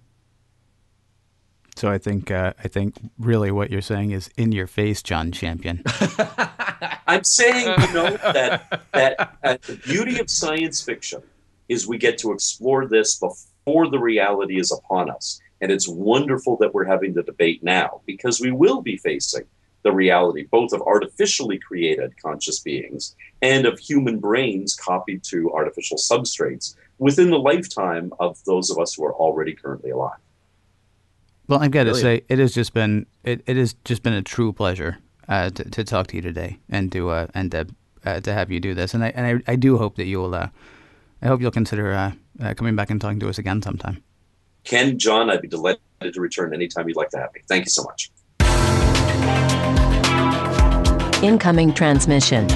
So I think uh, I think really what you're saying is in your face, John Champion. [laughs]
I'm saying, you know, that that uh, the beauty of science fiction is we get to explore this before the reality is upon us, and it's wonderful that we're having the debate now because we will be facing the reality both of artificially created conscious beings and of human brains copied to artificial substrates within the lifetime of those of us who are already currently alive.
Well, I've got to say, it has just been it, it has just been a true pleasure uh, to, to talk to you today and to uh, and to, uh, to have you do this. And I and I, I do hope that you'll uh, I hope you'll consider uh, uh, coming back and talking to us again sometime.
Ken, John, I'd be delighted to return anytime you'd like to have me. Thank you so much.
Incoming transmission.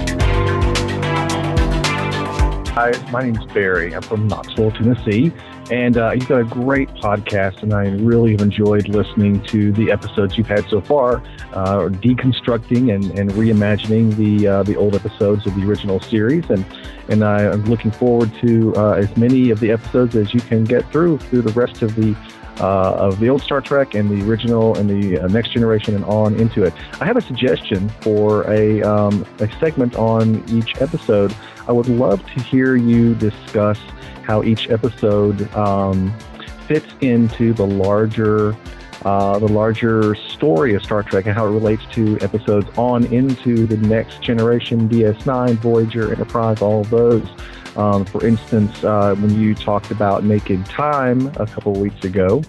Hi, my name's Barry. I'm from Knoxville, Tennessee. And uh, you've got a great podcast, and I really have enjoyed listening to the episodes you've had so far, uh, deconstructing and, and reimagining the uh, the old episodes of the original series. And and I, am looking forward to uh, as many of the episodes as you can get through through the rest of the uh, of the old Star Trek and the original and the uh, Next Generation and on into it. I have a suggestion for a um, a segment on each episode. I would love to hear you discuss how each episode um, fits into the larger uh, the larger story of Star Trek and how it relates to episodes on into the next generation, DS9, Voyager, Enterprise, all those. Um, for instance, uh, when you talked about Naked Time a couple weeks ago,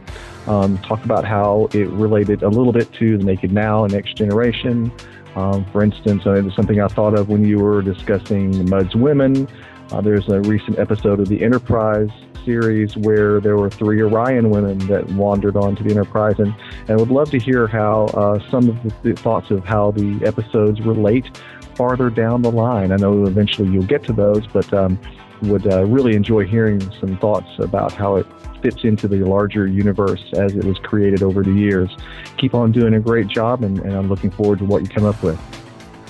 um, talked about how it related a little bit to the Naked Now and Next Generation. Um, for instance, uh, something I thought of when you were discussing Mudd's Women. Uh, there's a recent episode of the Enterprise series where there were three Orion women that wandered onto the Enterprise, and, and would love to hear how uh, some of the, the, thoughts of how the episodes relate farther down the line. I know eventually you'll get to those, but um, would uh, really enjoy hearing some thoughts about how it fits into the larger universe as it was created over the years. Keep on doing a great job, and, and I'm looking forward to what you come up with.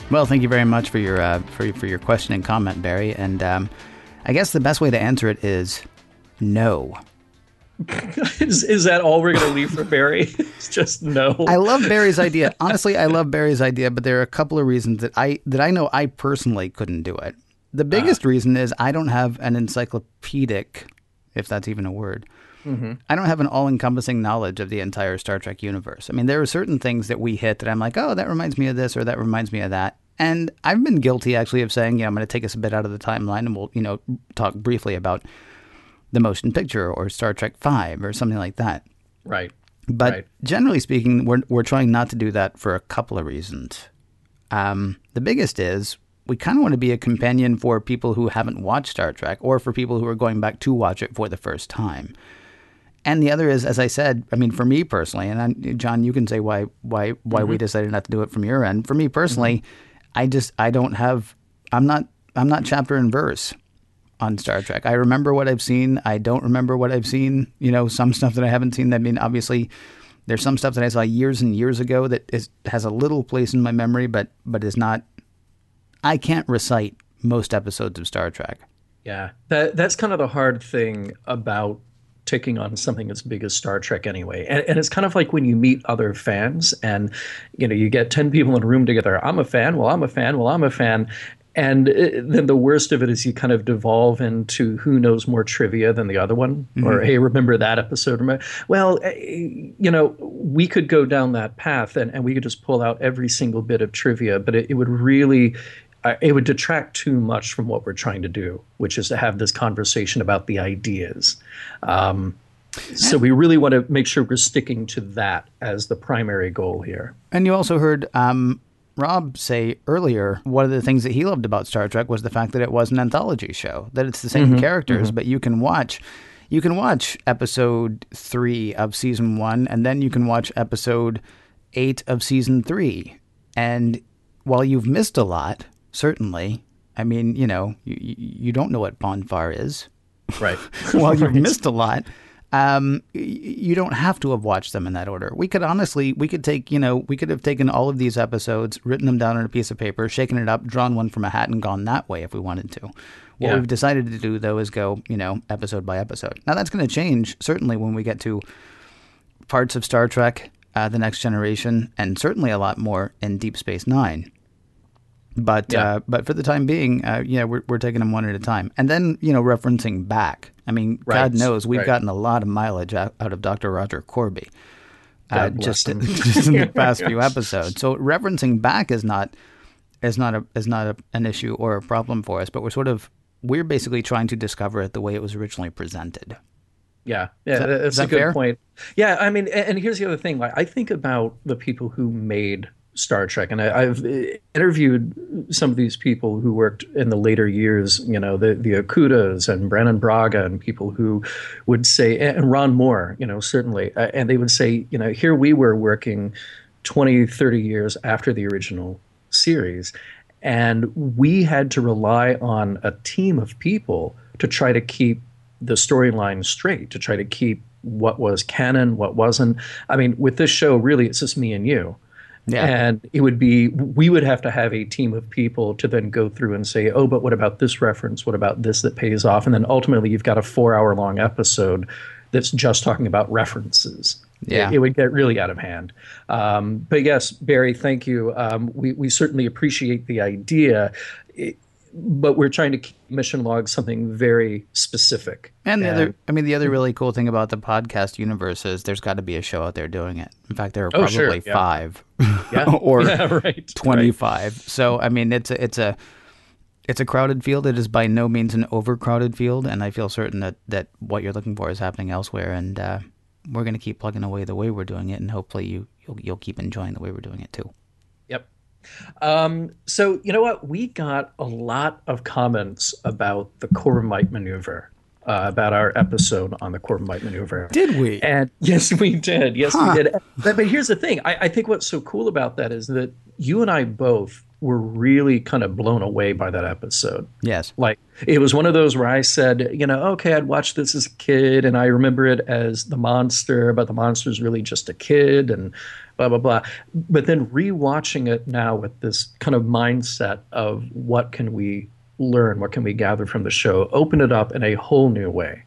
Well, thank you very much for your uh, for for your question and comment, Barry. And um, I guess the best way to answer it is no. [laughs]
is, is that all we're going to leave for Barry? [laughs] it's just no.
I love Barry's idea. Honestly, I love Barry's idea, but there are a couple of reasons that I that I know I personally couldn't do it. The biggest uh, reason is I don't have an encyclopedic, if that's even a word. Mm-hmm. I don't have an all-encompassing knowledge of the entire Star Trek universe. I mean, there are certain things that we hit that I'm like, oh, that reminds me of this or that reminds me of that. And I've been guilty actually of saying, yeah, I'm going to take us a bit out of the timeline and we'll, you know, talk briefly about the motion picture or Star Trek 5 or something like that.
Right.
But
right.
generally speaking, we're, we're trying not to do that for a couple of reasons. Um, the biggest is we kind of want to be a companion for people who haven't watched Star Trek or for people who are going back to watch it for the first time. And the other is, as I said, I mean, for me personally, and I, John, you can say why why why mm-hmm. we decided not to do it from your end. For me personally, mm-hmm. I just I don't have I'm not I'm not chapter and verse on Star Trek. I remember what I've seen. I don't remember what I've seen. You know, some stuff that I haven't seen. I mean, obviously, there's some stuff that I saw years and years ago that is, has a little place in my memory, but but is not. I can't recite most episodes of Star Trek.
Yeah, that that's kind of the hard thing about taking on something as big as Star Trek anyway. And, and, it's kind of like when you meet other fans and you know you get 10 people in a room together. I'm a fan, well I'm a fan, well I'm a fan. And it, uh, then the worst of it is you kind of devolve into who knows more trivia than the other one, mm-hmm. or hey, remember that episode? Well, uh, you know, we could go down that path and, and we could just pull out every single bit of trivia, but it, it would really it would detract too much from what we're trying to do, which is to have this conversation about the ideas. Um, so we really want to make sure we're sticking to that as the primary goal here.
And you also heard um, Rob say earlier one of the things that he loved about Star Trek was the fact that it was an anthology show, that it's the same mm-hmm, characters, mm-hmm. but you can watch. You can watch episode three of season one, and then you can watch episode eight of season three. And while you've missed a lot, certainly. I mean, you know, you, you don't know what bonfire is.
Right. [laughs]
well, you've [laughs] missed a lot, um, you don't have to have watched them in that order. We could honestly, we could take, you know, we could have taken all of these episodes, written them down on a piece of paper, shaken it up, drawn one from a hat, and gone that way if we wanted to. What
Yeah.
we've decided to do, though, is go, you know, episode by episode. Now, that's going to change, certainly, when we get to parts of Star Trek, uh, The Next Generation, and certainly a lot more in Deep Space Nine. But
Yeah.
uh, but for the time being, uh, yeah, we're we're taking them one at a time, and then you know referencing back. I mean, God knows we've
right.
gotten a lot of mileage out, out of Dr. Roger Korby, uh, just
him. [laughs]
just in the [laughs] past few episodes. So referencing back is not is not a is not a, an issue or a problem for us, but we're sort of we're basically trying to discover it the way it was originally presented.
Yeah, yeah,
that-
that's
is
a good
fair?
point. Yeah, I mean, and, and here's the other thing. Like, I think about the people who made Star Trek, and I, I've uh, interviewed some of these people who worked in the later years. You know, the the Okudas and Brannon Braga, and people who would say, and Ron Moore. You know, certainly, uh, and they would say, you know, here we were working 20, 30 years after the original series. And we had to rely on a team of people to try to keep the storyline straight, to try to keep what was canon, what wasn't. I mean, with this show, really, it's just me and you.
Yeah.
And it would be, we would have to have a team of people to then go through and say, oh, but what about this reference? What about this that pays off? And then ultimately, you've got a four hour long episode that's just talking about references.
Yeah.
It, it would get really out of hand. Um, but yes, Barry, thank you. Um, we, we certainly appreciate the idea, it, but we're trying to keep mission log something very specific.
And the other, I mean, the other really cool thing about the podcast universe is there's got to be a show out there doing it. In fact, there are
Oh,
probably
sure, yeah.
five
Yeah. [laughs]
or [laughs]
yeah, right. right.
25. So, I mean, it's a, it's a, it's a crowded field. It is by no means an overcrowded field, and I feel certain that that what you're looking for is happening elsewhere. And uh, we're going to keep plugging away the way we're doing it, and hopefully you you'll, you'll keep enjoying the way we're doing it too.
Um, so you know what? We got a lot of comments about the Corbomite maneuver, uh, about our episode on the Corbomite maneuver.
Did we?
And [laughs] yes, we did. Yes, we did. But, but here's the thing. I, I think what's so cool about that is that you and I both were really kind of blown away by that episode.
Yes.
Like it was one of those where I said, you know, okay, I'd watched this as a kid and I remember it as the monster, but the monster's really just a kid and blah blah blah. But then rewatching it now with this kind of mindset of what can we learn, what can we gather from the show, open it up in a whole new way.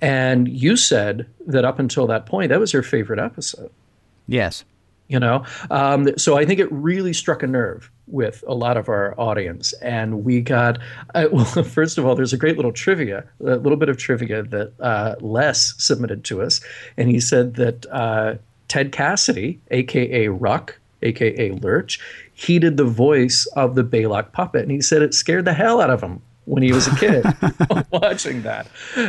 And you said that up until that point, that was your favorite episode
Yes.
you know um, so i think it really struck a nerve with a lot of our audience and we got uh, [laughs] well first of all there's a great little trivia a little bit of trivia that uh, les submitted to us and he said that uh, ted cassidy aka Ruk aka lurch he did the voice of the Balok puppet and he said it scared the hell out of him when he was a kid [laughs] [laughs] watching that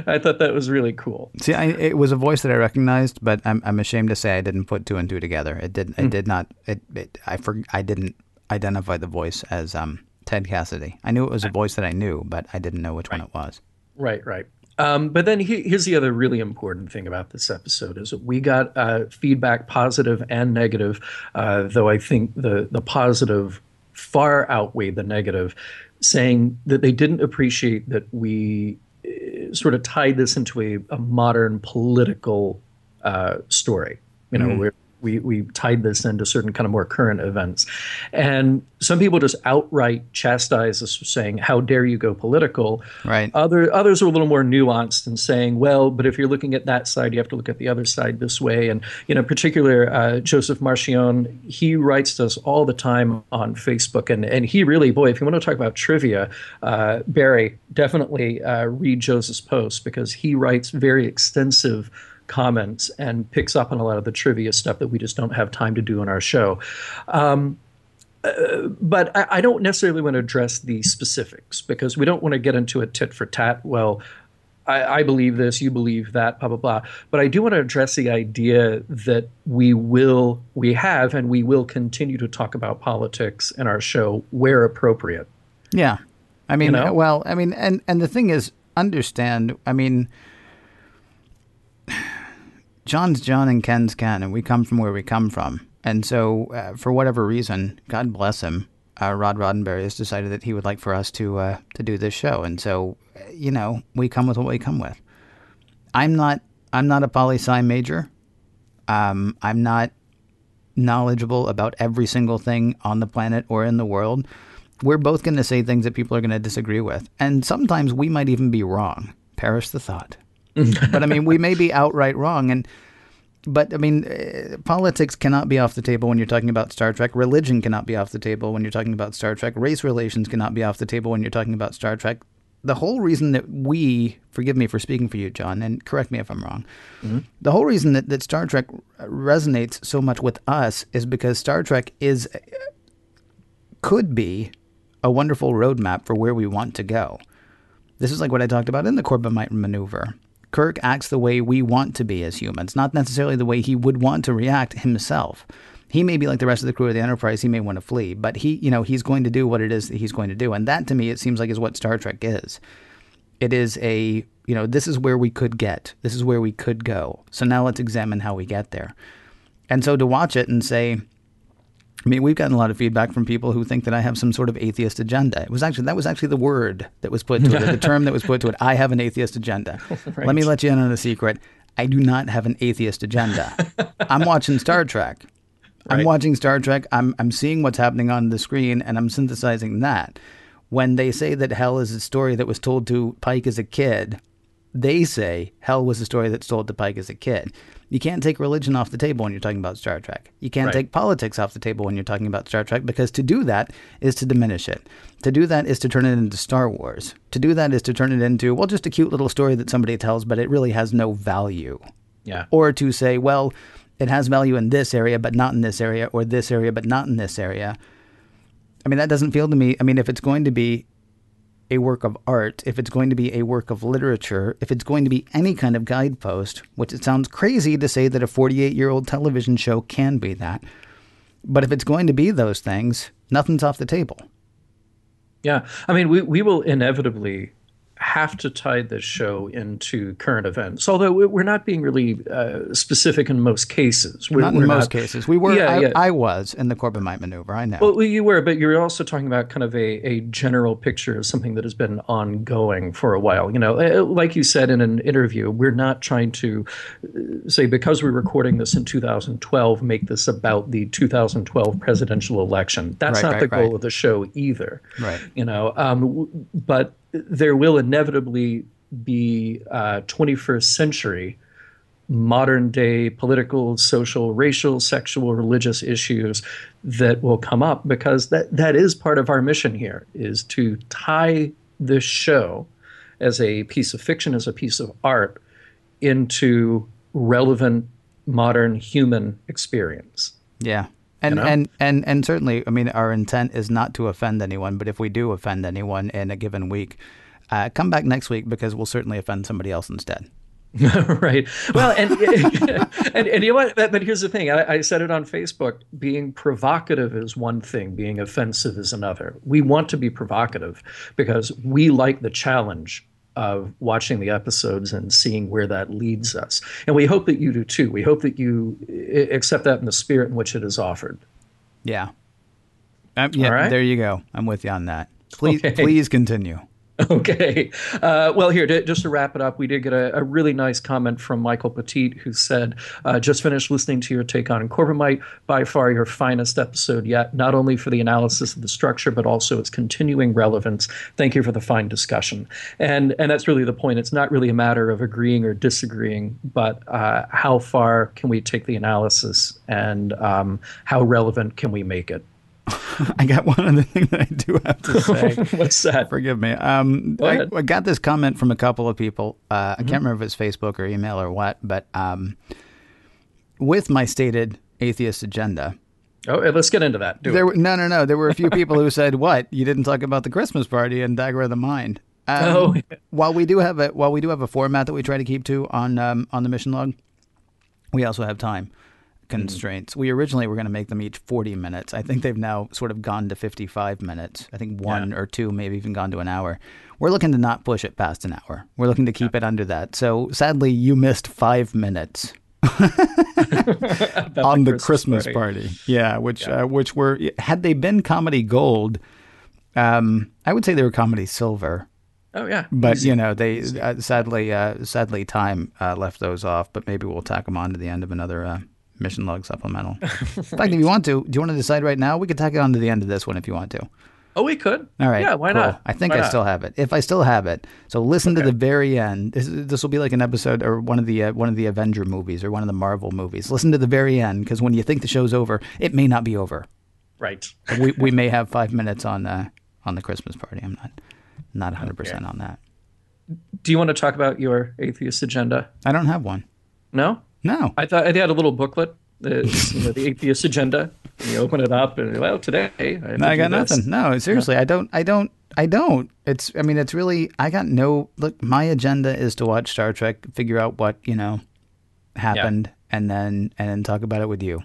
i thought that was really cool
See, I, it was a voice that I recognized, but I'm I'm ashamed to say I didn't put two and two together. It did
Hmm.
it did not it, it I for, I didn't identify the voice as um Ted Cassidy. I knew it was a voice that I knew, but I didn't know which one it was.
Right, right. Um, but then he, here's the other really important thing about this episode is we got uh, feedback, positive and negative. Uh, though I think the the positive far outweighed the negative, saying that they didn't appreciate that we uh, sort of tied this into a, a modern political uh, story. You know, where we we tied this into certain kind of more current events, and some people just outright chastise us for saying, "How dare you go political?"
Right.
Other others are a little more nuanced in saying, well, but if you're looking at that side, you have to look at the other side this way. And you know, in particular, uh, Joseph Marchion, he writes to us all the time on Facebook, and and he really, boy, if you want to talk about trivia, uh, Barry, definitely uh, read Joseph's post because he writes very extensive comments and picks up on a lot of the trivia stuff that we just don't have time to do on our show um, uh, but I, I don't necessarily want to address the specifics because we don't want to get into a tit for tat. Well, I, I believe this, you believe that, blah blah blah. But I do want to address the idea that we will, we have, and we will continue to talk about politics in our show where appropriate.
Yeah. I mean,
know?
well, I mean, and and the thing is, understand. I mean, John's John and Ken's Ken, and we come from where we come from, and so uh, for whatever reason, God bless him, uh, Rod Roddenberry has decided that he would like for us to uh, to do this show, and so you know, we come with what we come with. I'm not I'm not a poli sci major. Um, I'm not knowledgeable about every single thing on the planet or in the world. we're both going to say things that people are going to disagree with. And sometimes we might even be wrong. Perish the thought. [laughs] but I mean, we may be outright wrong. And, but I mean, uh, politics cannot be off the table when you're talking about Star Trek. Religion cannot be off the table when you're talking about Star Trek. Race relations cannot be off the table when you're talking about Star Trek. The whole reason that we, forgive me for speaking for you, John, and correct me if I'm wrong, mm-hmm. the whole reason that, that Star Trek resonates so much with us is because Star Trek is, could be a wonderful roadmap for where we want to go. This is like what I talked about in the Corbomite maneuver. Kirk acts the way we want to be as humans, not necessarily the way he would want to react himself. He may be like the rest of the crew of the Enterprise, he may want to flee, but he, you know, he's going to do what it is that he's going to do. And that to me it seems like is what Star Trek is. It is a, you know, this is where we could get. This is where we could go. So now let's examine how we get there. And so to watch it and say, I mean, we've gotten a lot of feedback from people who think that I have some sort of atheist agenda. It was actually that was actually the word that was put to it, the term that was put to it. I have an atheist agenda. [laughs] right. Let me let you in on a secret. I do not have an atheist agenda. [laughs] I'm watching Star Trek. Right. I'm watching Star Trek. I'm I'm seeing what's happening on the screen, and I'm synthesizing that. When they say that hell is a story that was told to Pike as a kid, they say hell was a story that's told to Pike as a kid. You can't take religion off the table when you're talking about Star Trek. You can't right. take politics off the table when you're talking about Star Trek because to do that is to diminish it. To do that is to turn it into Star Wars. To do that is to turn it into, well, just a cute little story that somebody tells, but it really has no value.
Yeah.
Or to say, well, it has value in this area, but not in this area, or this area, but not in this area. I mean, that doesn't feel to me. I mean, if it's going to be a work of art, if it's going to be a work of literature, if it's going to be any kind of guidepost, which it sounds crazy to say that a 48 year old television show can be that, but if it's going to be those things, nothing's off the table.
Yeah. I mean, we, we will inevitably have to tie this show into current events. Although we're not being really uh, specific in most cases.
We're, not in most not, cases. We were. Yeah, I, yeah. I, was in the Corbomite maneuver. I know.
Well, you were, but you're also talking about kind of a, a general picture of something that has been ongoing for a while. You know, uh, like you said in an interview, we're not trying to uh, say because we're recording this in 2012, make this about the 2012 presidential election. That's right, not right, the goal right. of the show either.
Right.
You know, um, but there will inevitably be uh, 21st century modern day political, social, racial, sexual, religious issues that will come up because that, that is part of our mission here is to tie this show as a piece of fiction, as a piece of art into relevant modern human experience.
Yeah. And, you know? and and and certainly, I mean, our intent is not to offend anyone. But if we do offend anyone in a given week, uh, come back next week because we'll certainly offend somebody else instead. [laughs]
right. Well, and, [laughs] and, and you know what? But, here's the thing. I, I, said it on Facebook. Being provocative is one thing. Being offensive is another. We want to be provocative because we like the challenge of watching the episodes and seeing where that leads us. And we hope that you do too. We hope that you accept that in the spirit in which it is offered.
Yeah. Um, yeah. Right? There you go. I'm with you on that. Please, okay. please continue. [laughs]
Okay. Uh, well, here, to, just to wrap it up, we did get a, a, really nice comment from Michael Petit who said, uh, Just finished listening to your take on Corbomite, by far your finest episode yet, not only for the analysis of the structure, but also its continuing relevance. Thank you for the fine discussion. And, and that's really the point. It's not really a matter of agreeing or disagreeing, but uh, how far can we take the analysis and um, how relevant can we make it? [laughs]
I got one other thing that I do have to [laughs] say.
What's that?
Forgive me. Um, I, I, got this comment from a couple of people. Uh, mm-hmm. I can't remember if it's Facebook or email or what, but um, with my stated atheist agenda.
Oh, let's get into that. Do
there, it. No, no, no. There were a few people who said, "What? You didn't talk about the Christmas party and Dagger of the Mind." Um, oh. while we do have a while we do have a format that we try to keep to on um, on the mission log, we also have time constraints. Mm-hmm. We originally were going to make them each 40 minutes. I think they've now sort of gone to 55 minutes. I think one yeah. or two, maybe even gone to an hour. We're looking to not push it past an hour. We're looking to keep yeah. it under that. So sadly, you missed five minutes. [laughs] on the Christmas, Christmas party. party. Yeah, which yeah. Uh, which were had they been comedy gold, um, I would say they were comedy silver.
Oh yeah,
but Easy. you know they uh, sadly uh, sadly time uh, left those off. But maybe we'll tack them on to the end of another uh, mission log supplemental. right. [laughs] In fact, if you want to, do you want to decide right now? We could tack it on to the end of this one if you want to.
Oh, we could.
All right.
Yeah, why
cool.
not?
I think
Why
I
not?
still have it. If I still have it, so listen to the very end. This, this will be like an episode or one of the uh, one of the Avenger movies or one of the Marvel movies. Listen to the very end because when you think the show's over, it may not be over.
Right.
we we may have five minutes on uh, on the Christmas party. I'm not not 100 percent on that.
Do you want to talk about your atheist agenda?
I don't have one.
No.
No.
I thought I had a little booklet. You know, the atheist agenda. And you open it up, and well, today I,
No, I got
this.
nothing. No, seriously, I don't. I don't. I don't. It's. I mean, it's really. I got no. Look, my agenda is to watch Star Trek, figure out what you know happened, and then and then talk about it with you.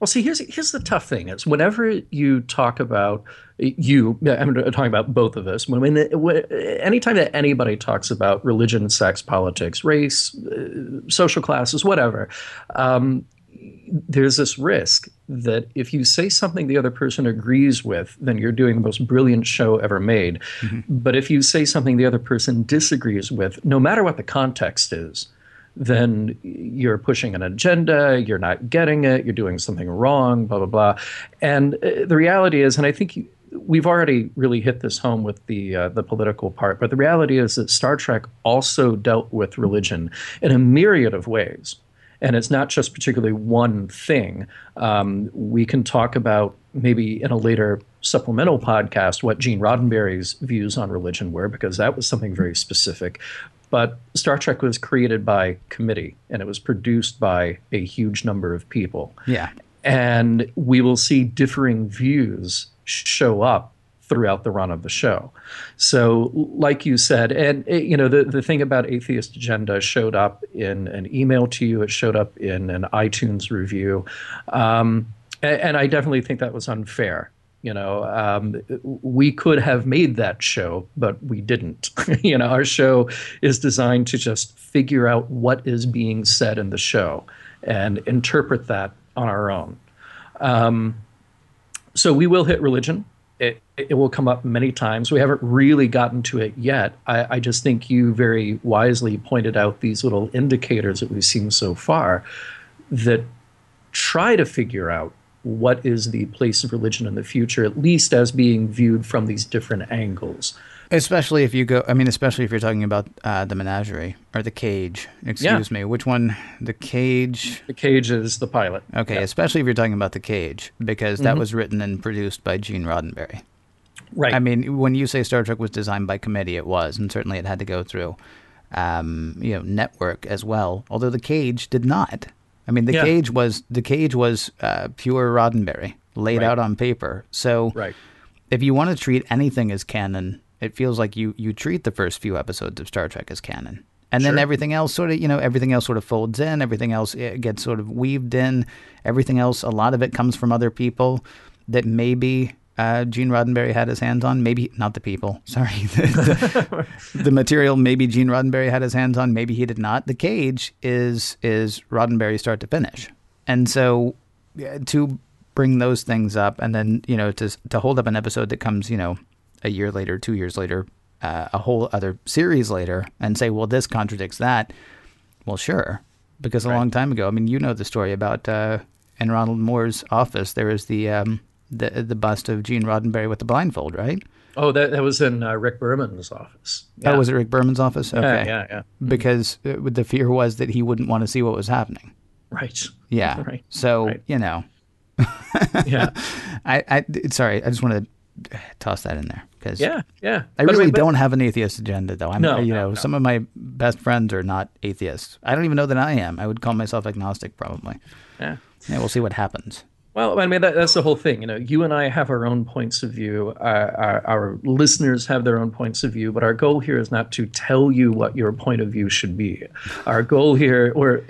Well, see, here's here's the tough thing: is whenever you talk about you, I'm talking about both of us. When, when, anytime that anybody talks about religion, sex, politics, race, uh, social classes, whatever, um, there's this risk that if you say something the other person agrees with, then you're doing the most brilliant show ever made. But if you say something the other person disagrees with, no matter what the context is, then you're pushing an agenda, you're not getting it, you're doing something wrong, blah, blah, blah. And uh, the reality is, and I think we've already really hit this home with the uh, the political part, but the reality is that Star Trek also dealt with religion in a myriad of ways. And it's not just particularly one thing. Um, we can talk about maybe in a later supplemental podcast what Gene Roddenberry's views on religion were, because that was something very specific. But Star Trek was created by committee, and it was produced by a huge number of people
Yeah.
and we will see differing views show up throughout the run of the show. So, like you said, and eh, you know, the, the thing about Atheist Agenda showed up in an email to you, it showed up in an iTunes review. Um, a- and, I definitely think that was unfair. You know, um, we could have made that show, but we didn't. [laughs] you know, our show is designed to just figure out what is being said in the show and interpret that on our own. Um, so we will hit religion. It, it will come up many times. We haven't really gotten to it yet. I, I just think you very wisely pointed out these little indicators that we've seen so far that try to figure out what is the place of religion in the future, at least as being viewed from these different angles.
Especially if you go, I mean, especially if you're talking about uh, the menagerie or the cage. Excuse me. Which one? The cage.
The cage is the pilot.
Okay, especially if you're talking about the cage, because that was written and produced by Gene Roddenberry.
Right.
I mean, when you say Star Trek was designed by committee, it was, and certainly it had to go through, um, you know, network as well. Although the cage did not. I mean, the
Yeah.
cage was the cage was uh, pure Roddenberry laid
Right.
out on paper. So
right.
if you want to treat anything as canon, it feels like you you treat the first few episodes of Star Trek as canon. And then everything else sort of, you know, everything else sort of folds in, everything else eh, gets sort of weaved in. Everything else, a lot of it comes from other people that maybe uh, Gene Roddenberry had his hands on. Maybe not the people, [laughs] sorry. the, the, the material maybe Gene Roddenberry had his hands on, maybe he did not. The Cage is is Roddenberry start to finish. And so yeah, to bring those things up and then, you know, to to hold up an episode that comes, you know, a year later, two years later, uh, a whole other series later, and say, well, this contradicts that. Well, sure, because a long time ago, I mean, you know the story about uh, in Ronald Moore's office, there is the um, the the bust of Gene Roddenberry with the blindfold, right?
Oh, that, that was in uh, Rick Berman's office.
Oh, was it Rick Berman's office? Okay,
Yeah, yeah, yeah.
Because uh, the fear was that he wouldn't want to see what was happening.
Right.
Yeah. [laughs]
Right.
So
Right.
you know, [laughs]
Yeah. [laughs]
I, I sorry, I just want to toss that in there because
Yeah. Yeah.
I
But
really
but-
don't have an atheist agenda, though. I'm,
No,
you
no,
know,
no.
some of my best friends are not atheists. I don't even know that I am. I would call myself agnostic, probably.
Yeah.
Yeah, we'll see what happens.
Well, I mean, that, that's the whole thing. You know, you and I have our own points of view. Our, our, our listeners have their own points of view. But our goal here is not to tell you what your point of view should be. Our goal here, or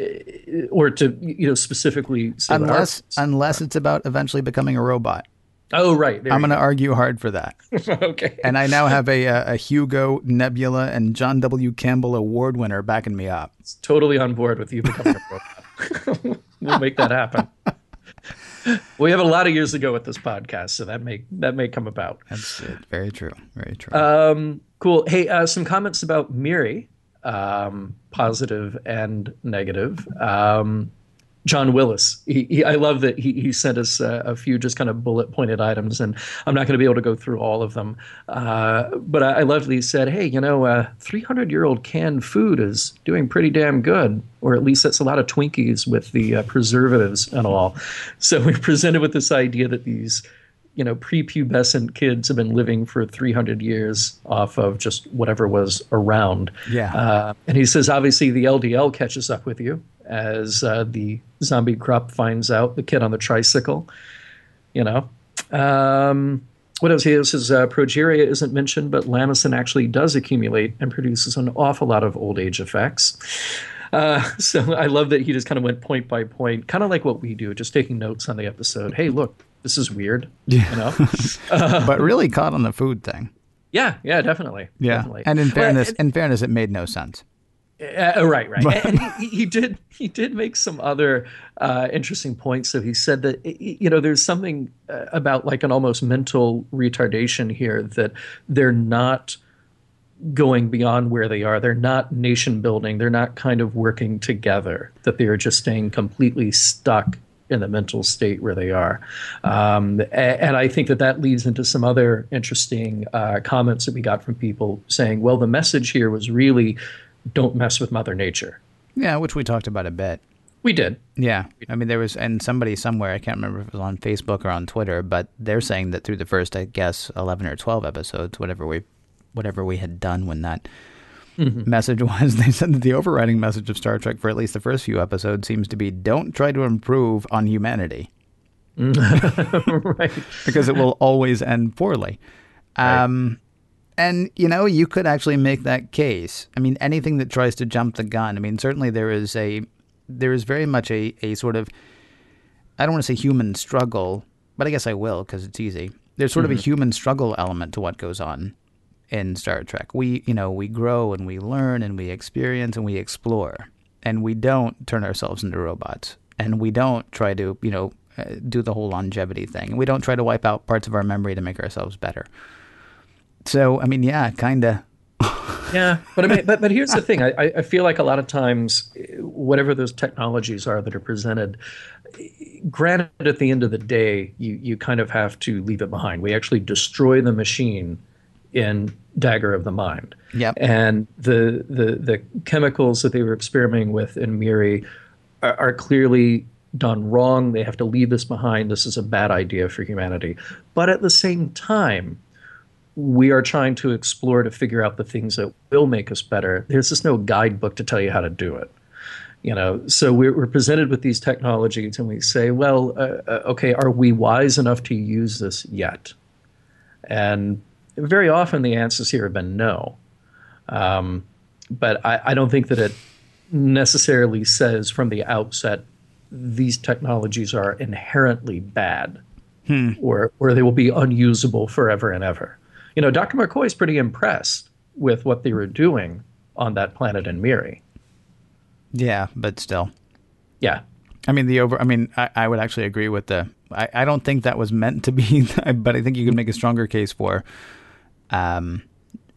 or to you know specifically
Unless, unless it's about eventually becoming a robot.
oh, right. There
I'm going to argue hard for that. [laughs]
okay.
And I now have a, a, a Hugo, Nebula, and John W. Campbell award winner backing me up.
totally on board with you becoming a robot. [laughs] we'll make that happen. [laughs] [laughs] We have a lot of years to go with this podcast, so that may that may come about.
That's it. very true. Very true.
Um, cool. Hey, uh, some comments about Miri, um, positive and negative. Um, John Willis. He, he, I love that he, he sent us uh, a few just kind of bullet pointed items, and I'm not going to be able to go through all of them. Uh, but I, I love that he said, hey, you know, 300 uh, year old canned food is doing pretty damn good, or at least that's a lot of Twinkies with the uh, preservatives and all. So we [laughs] presented with this idea that these you know, prepubescent kids have been living for 300 years off of just whatever was around.
Yeah.
Uh, and he says, obviously, the LDL catches up with you as uh, the zombie crop finds out the kid on the tricycle. You know. Um, what else? He says uh, progeria isn't mentioned, but Lamisin actually does accumulate and produces an awful lot of old age effects. Uh, [laughs] so I love that he just kind of went point by point, kind of like what we do, just taking notes on the episode. Hey, look, this is weird.
Yeah.
You know? [laughs]
uh, but really caught on the food thing.
Yeah, yeah, definitely.
Yeah.
Definitely.
And in fairness, well, in fairness, it made no sense.
Uh, right, right. and he, he, did he did make some other uh, interesting points. So he said that you know there's something uh, about like an almost mental retardation here that they're not going beyond where they are. They're not nation building. They're not kind of working together. That they are just staying completely stuck in the mental state where they are. Um, and I think that that leads into some other interesting uh, comments that we got from people saying, well, the message here was really don't mess with Mother Nature.
Yeah, which we talked about a bit.
We did.
Yeah. I mean, there was, and somebody somewhere, I can't remember if it was on Facebook or on Twitter, but they're saying that through the first, I guess, 11 or 12 episodes, whatever we, whatever we had done when that mm-hmm. message [laughs] was they said that the overriding message of Star Trek for at least the first few episodes seems to be don't try to improve on humanity. [laughs] [laughs]
right.
because it will always end poorly. Um, right. And, you know, you could actually make that case. I mean, anything that tries to jump the gun. I mean, certainly there is a, there is very much a, a sort of, I don't want to say human struggle, but I guess I will because it's easy. There's sort mm-hmm. of a mm-hmm. human struggle element to what goes on in Star Trek. We, you know, we grow and we learn and we experience and we explore, and we don't turn ourselves into robots, and we don't try to, you know, uh, do the whole longevity thing. We don't try to wipe out parts of our memory to make ourselves better. So, I mean, yeah, kind of. [laughs]
yeah, but I mean, but but here's the thing. I I feel like a lot of times, whatever those technologies are that are presented, granted, at the end of the day, you you kind of have to leave it behind. We actually destroy the machine in Dagger of the Mind.
Yep.
And the the the chemicals that they were experimenting with in Miri are, are clearly done wrong. They have to leave this behind. This is a bad idea for humanity. But at the same time, we are trying to explore to figure out the things that will make us better. There's just no guidebook to tell you how to do it. You know, so we're, we're presented with these technologies, and we say, "Well, uh, uh okay, are we wise enough to use this yet?" And very often the answers here have been no. Um, but I, I, don't think that it necessarily says from the outset these technologies are inherently bad
hmm.
or, or they will be unusable forever and ever. You know, Dr. McCoy is pretty impressed with what they were doing on that planet in Miri.
Yeah, but still.
Yeah.
I mean, the over, I mean, I, I would actually agree with the, I, I don't think that was meant to be, [laughs] but I think you could make a stronger case for um,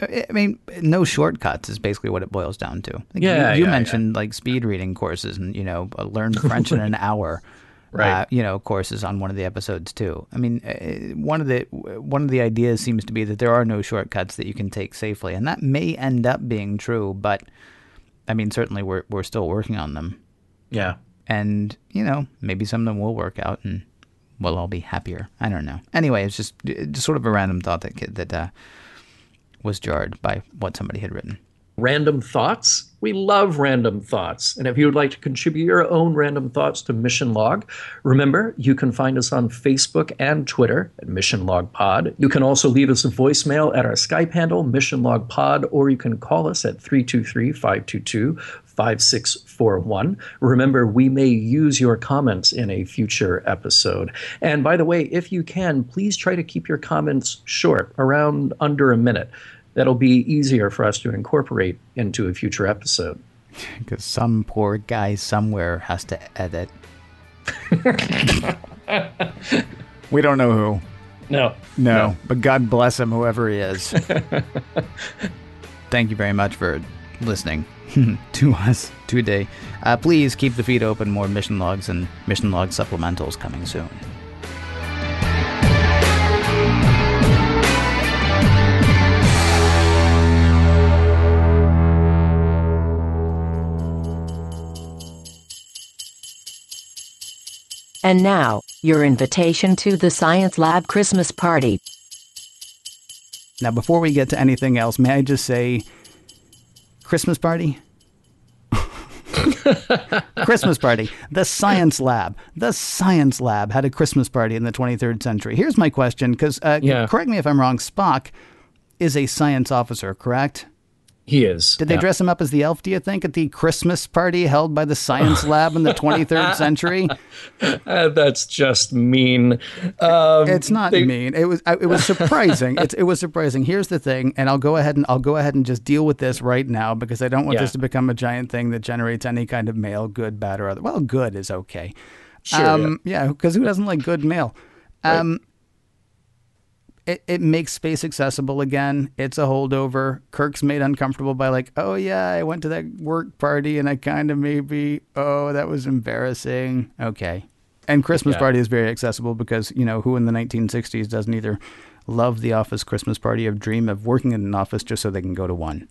I mean, no shortcuts is basically what it boils down to.
yeah,
you, you
yeah,
mentioned
yeah.
like speed reading courses and you know uh, learn French in an [laughs] hour.
Right. Uh,
you know, courses on one of the episodes too. I mean, uh, one of the one of the ideas seems to be that there are no shortcuts that you can take safely, and that may end up being true. But I mean, certainly we're we're still working on them.
Yeah.
And you know, maybe some of them will work out, and we'll all be happier. I don't know. Anyway, it's just just sort of a random thought that that. Uh, was jarred by what somebody had written.
Random thoughts? We love random thoughts. And if you would like to contribute your own random thoughts to Mission Log, remember you can find us on Facebook and Twitter at Mission Log Pod. You can also leave us a voicemail at our Skype handle, Mission Log Pod, or you can call us at 323 522 5641. Remember, we may use your comments in a future episode. And by the way, if you can, please try to keep your comments short, around under a minute. That'll be easier for us to incorporate into a future episode.
Because some poor guy somewhere has to edit. [laughs] we don't know who.
No.
No, no. but God bless him, whoever he is. [laughs] Thank you very much for listening [laughs] to us today. Uh, please keep the feed open. More mission logs and mission log supplementals coming soon.
And now, your invitation to the Science Lab Christmas party.
Now, before we get to anything else, may I just say Christmas party? [laughs] Christmas party. The Science Lab. The Science Lab had a Christmas party in the 23rd century. Here's my question because, uh,
Yeah.
correct me if I'm wrong, Spock is a science officer, correct?
He is.
Did they
Yeah.
dress him up as the elf, do you think, at the Christmas party held by the Science Lab in the 23rd [laughs] century?
Uh, that's just mean. Um,
It's not
they-
mean. It was. It was surprising. it's, it was surprising. Here's the thing, and I'll go ahead and I'll go ahead and just deal with this right now because I don't want
Yeah.
this to become a giant thing that generates any kind of mail, good, bad, or other. Well, good is okay.
Sure,
Um, yeah, because who doesn't like good mail? Um, it, it makes space accessible again. It's a holdover. Kirk's made uncomfortable by like, oh yeah, I went to that work party and I kind of maybe, oh that was embarrassing. Okay, and Christmas
Yeah.
party is very accessible because you know who in the 1960s doesn't either love the office Christmas party or dream of working in an office just so they can go to one.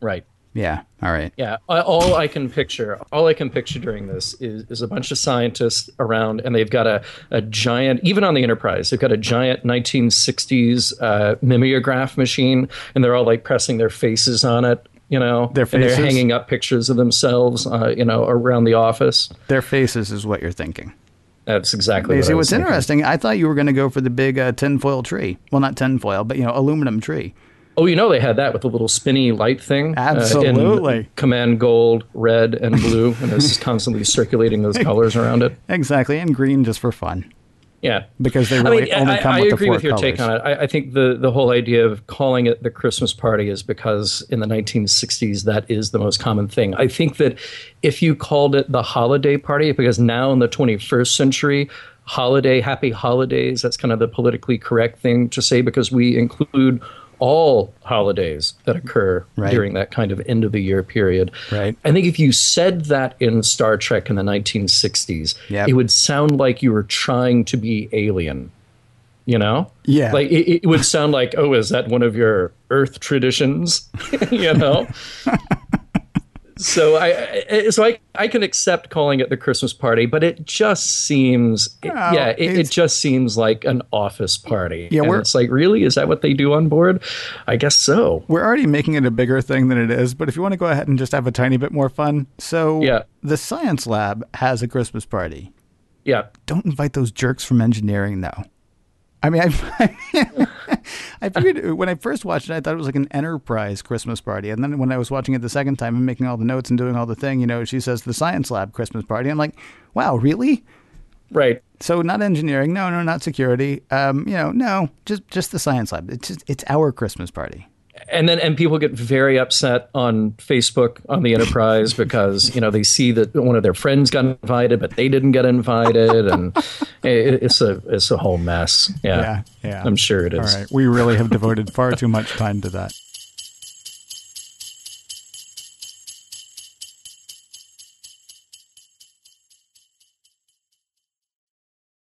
Right.
Yeah. All right.
Yeah, all I can picture, all I can picture during this is, is a bunch of scientists around, and they've got a, a giant, even on the Enterprise, they've got a giant 1960s uh, mimeograph machine, and they're all like pressing their faces on it, you know,
Their
and they're hanging up pictures of themselves, uh, you know, around the office.
Their faces is what you're thinking.
That's exactly. What
see,
I was
what's
thinking.
interesting? I thought you were going to go for the big uh, tinfoil tree. Well, not tinfoil, but you know, aluminum tree.
Oh, you know they had that with the little spinny light thing. uh,
Absolutely.
command gold, red, and blue, and it's just constantly circulating those colors around it.
Exactly, and green just for fun
Yeah.
because they
I
really
mean,
only
I,
come
I
with the
agree
four
with your
colors.
take on it. I, I think the, the whole idea of calling it the Christmas party is because in the 1960s, that is the most common thing. I think that if you called it the holiday party, because now in the 21st century, holiday, happy holidays, that's kind of the politically correct thing to say because we include all holidays that occur
Right.
during that kind of end of the year period.
Right.
I think if you said that in Star Trek in the 1960s,
Yep.
it would sound like you were trying to be alien. You know?
Yeah.
Like it, it would sound like, oh, is that one of your Earth traditions? [laughs] you know? [laughs] so I, so I I can accept calling it the Christmas party, but it just seems yeah, it, it just seems like an office party.
Yeah,
and it's like, really? Is that what they do on board? I guess so.
We're already making it a bigger thing than it is, but if you want to go ahead and just have a tiny bit more fun, so
Yeah.
the science lab has a Christmas party.
Yeah.
Don't invite those jerks from engineering, though. I mean, I, [laughs] I figured when I first watched it, I thought it was like an enterprise Christmas party. And then when I was watching it the second time and making all the notes and doing all the thing, you know, she says the science lab Christmas party. I'm like, wow, really?
Right.
So not engineering, no, no, not security. Um, you know, no, just just the science lab. It's just it's our Christmas party.
And then and people get very upset on Facebook on the Enterprise [laughs] because you know they see that one of their friends got invited but they didn't get invited and [laughs] it, it's a it's a whole mess. Yeah,
Yeah, yeah.
I'm sure it is.
All right, we really have devoted far too much time to that.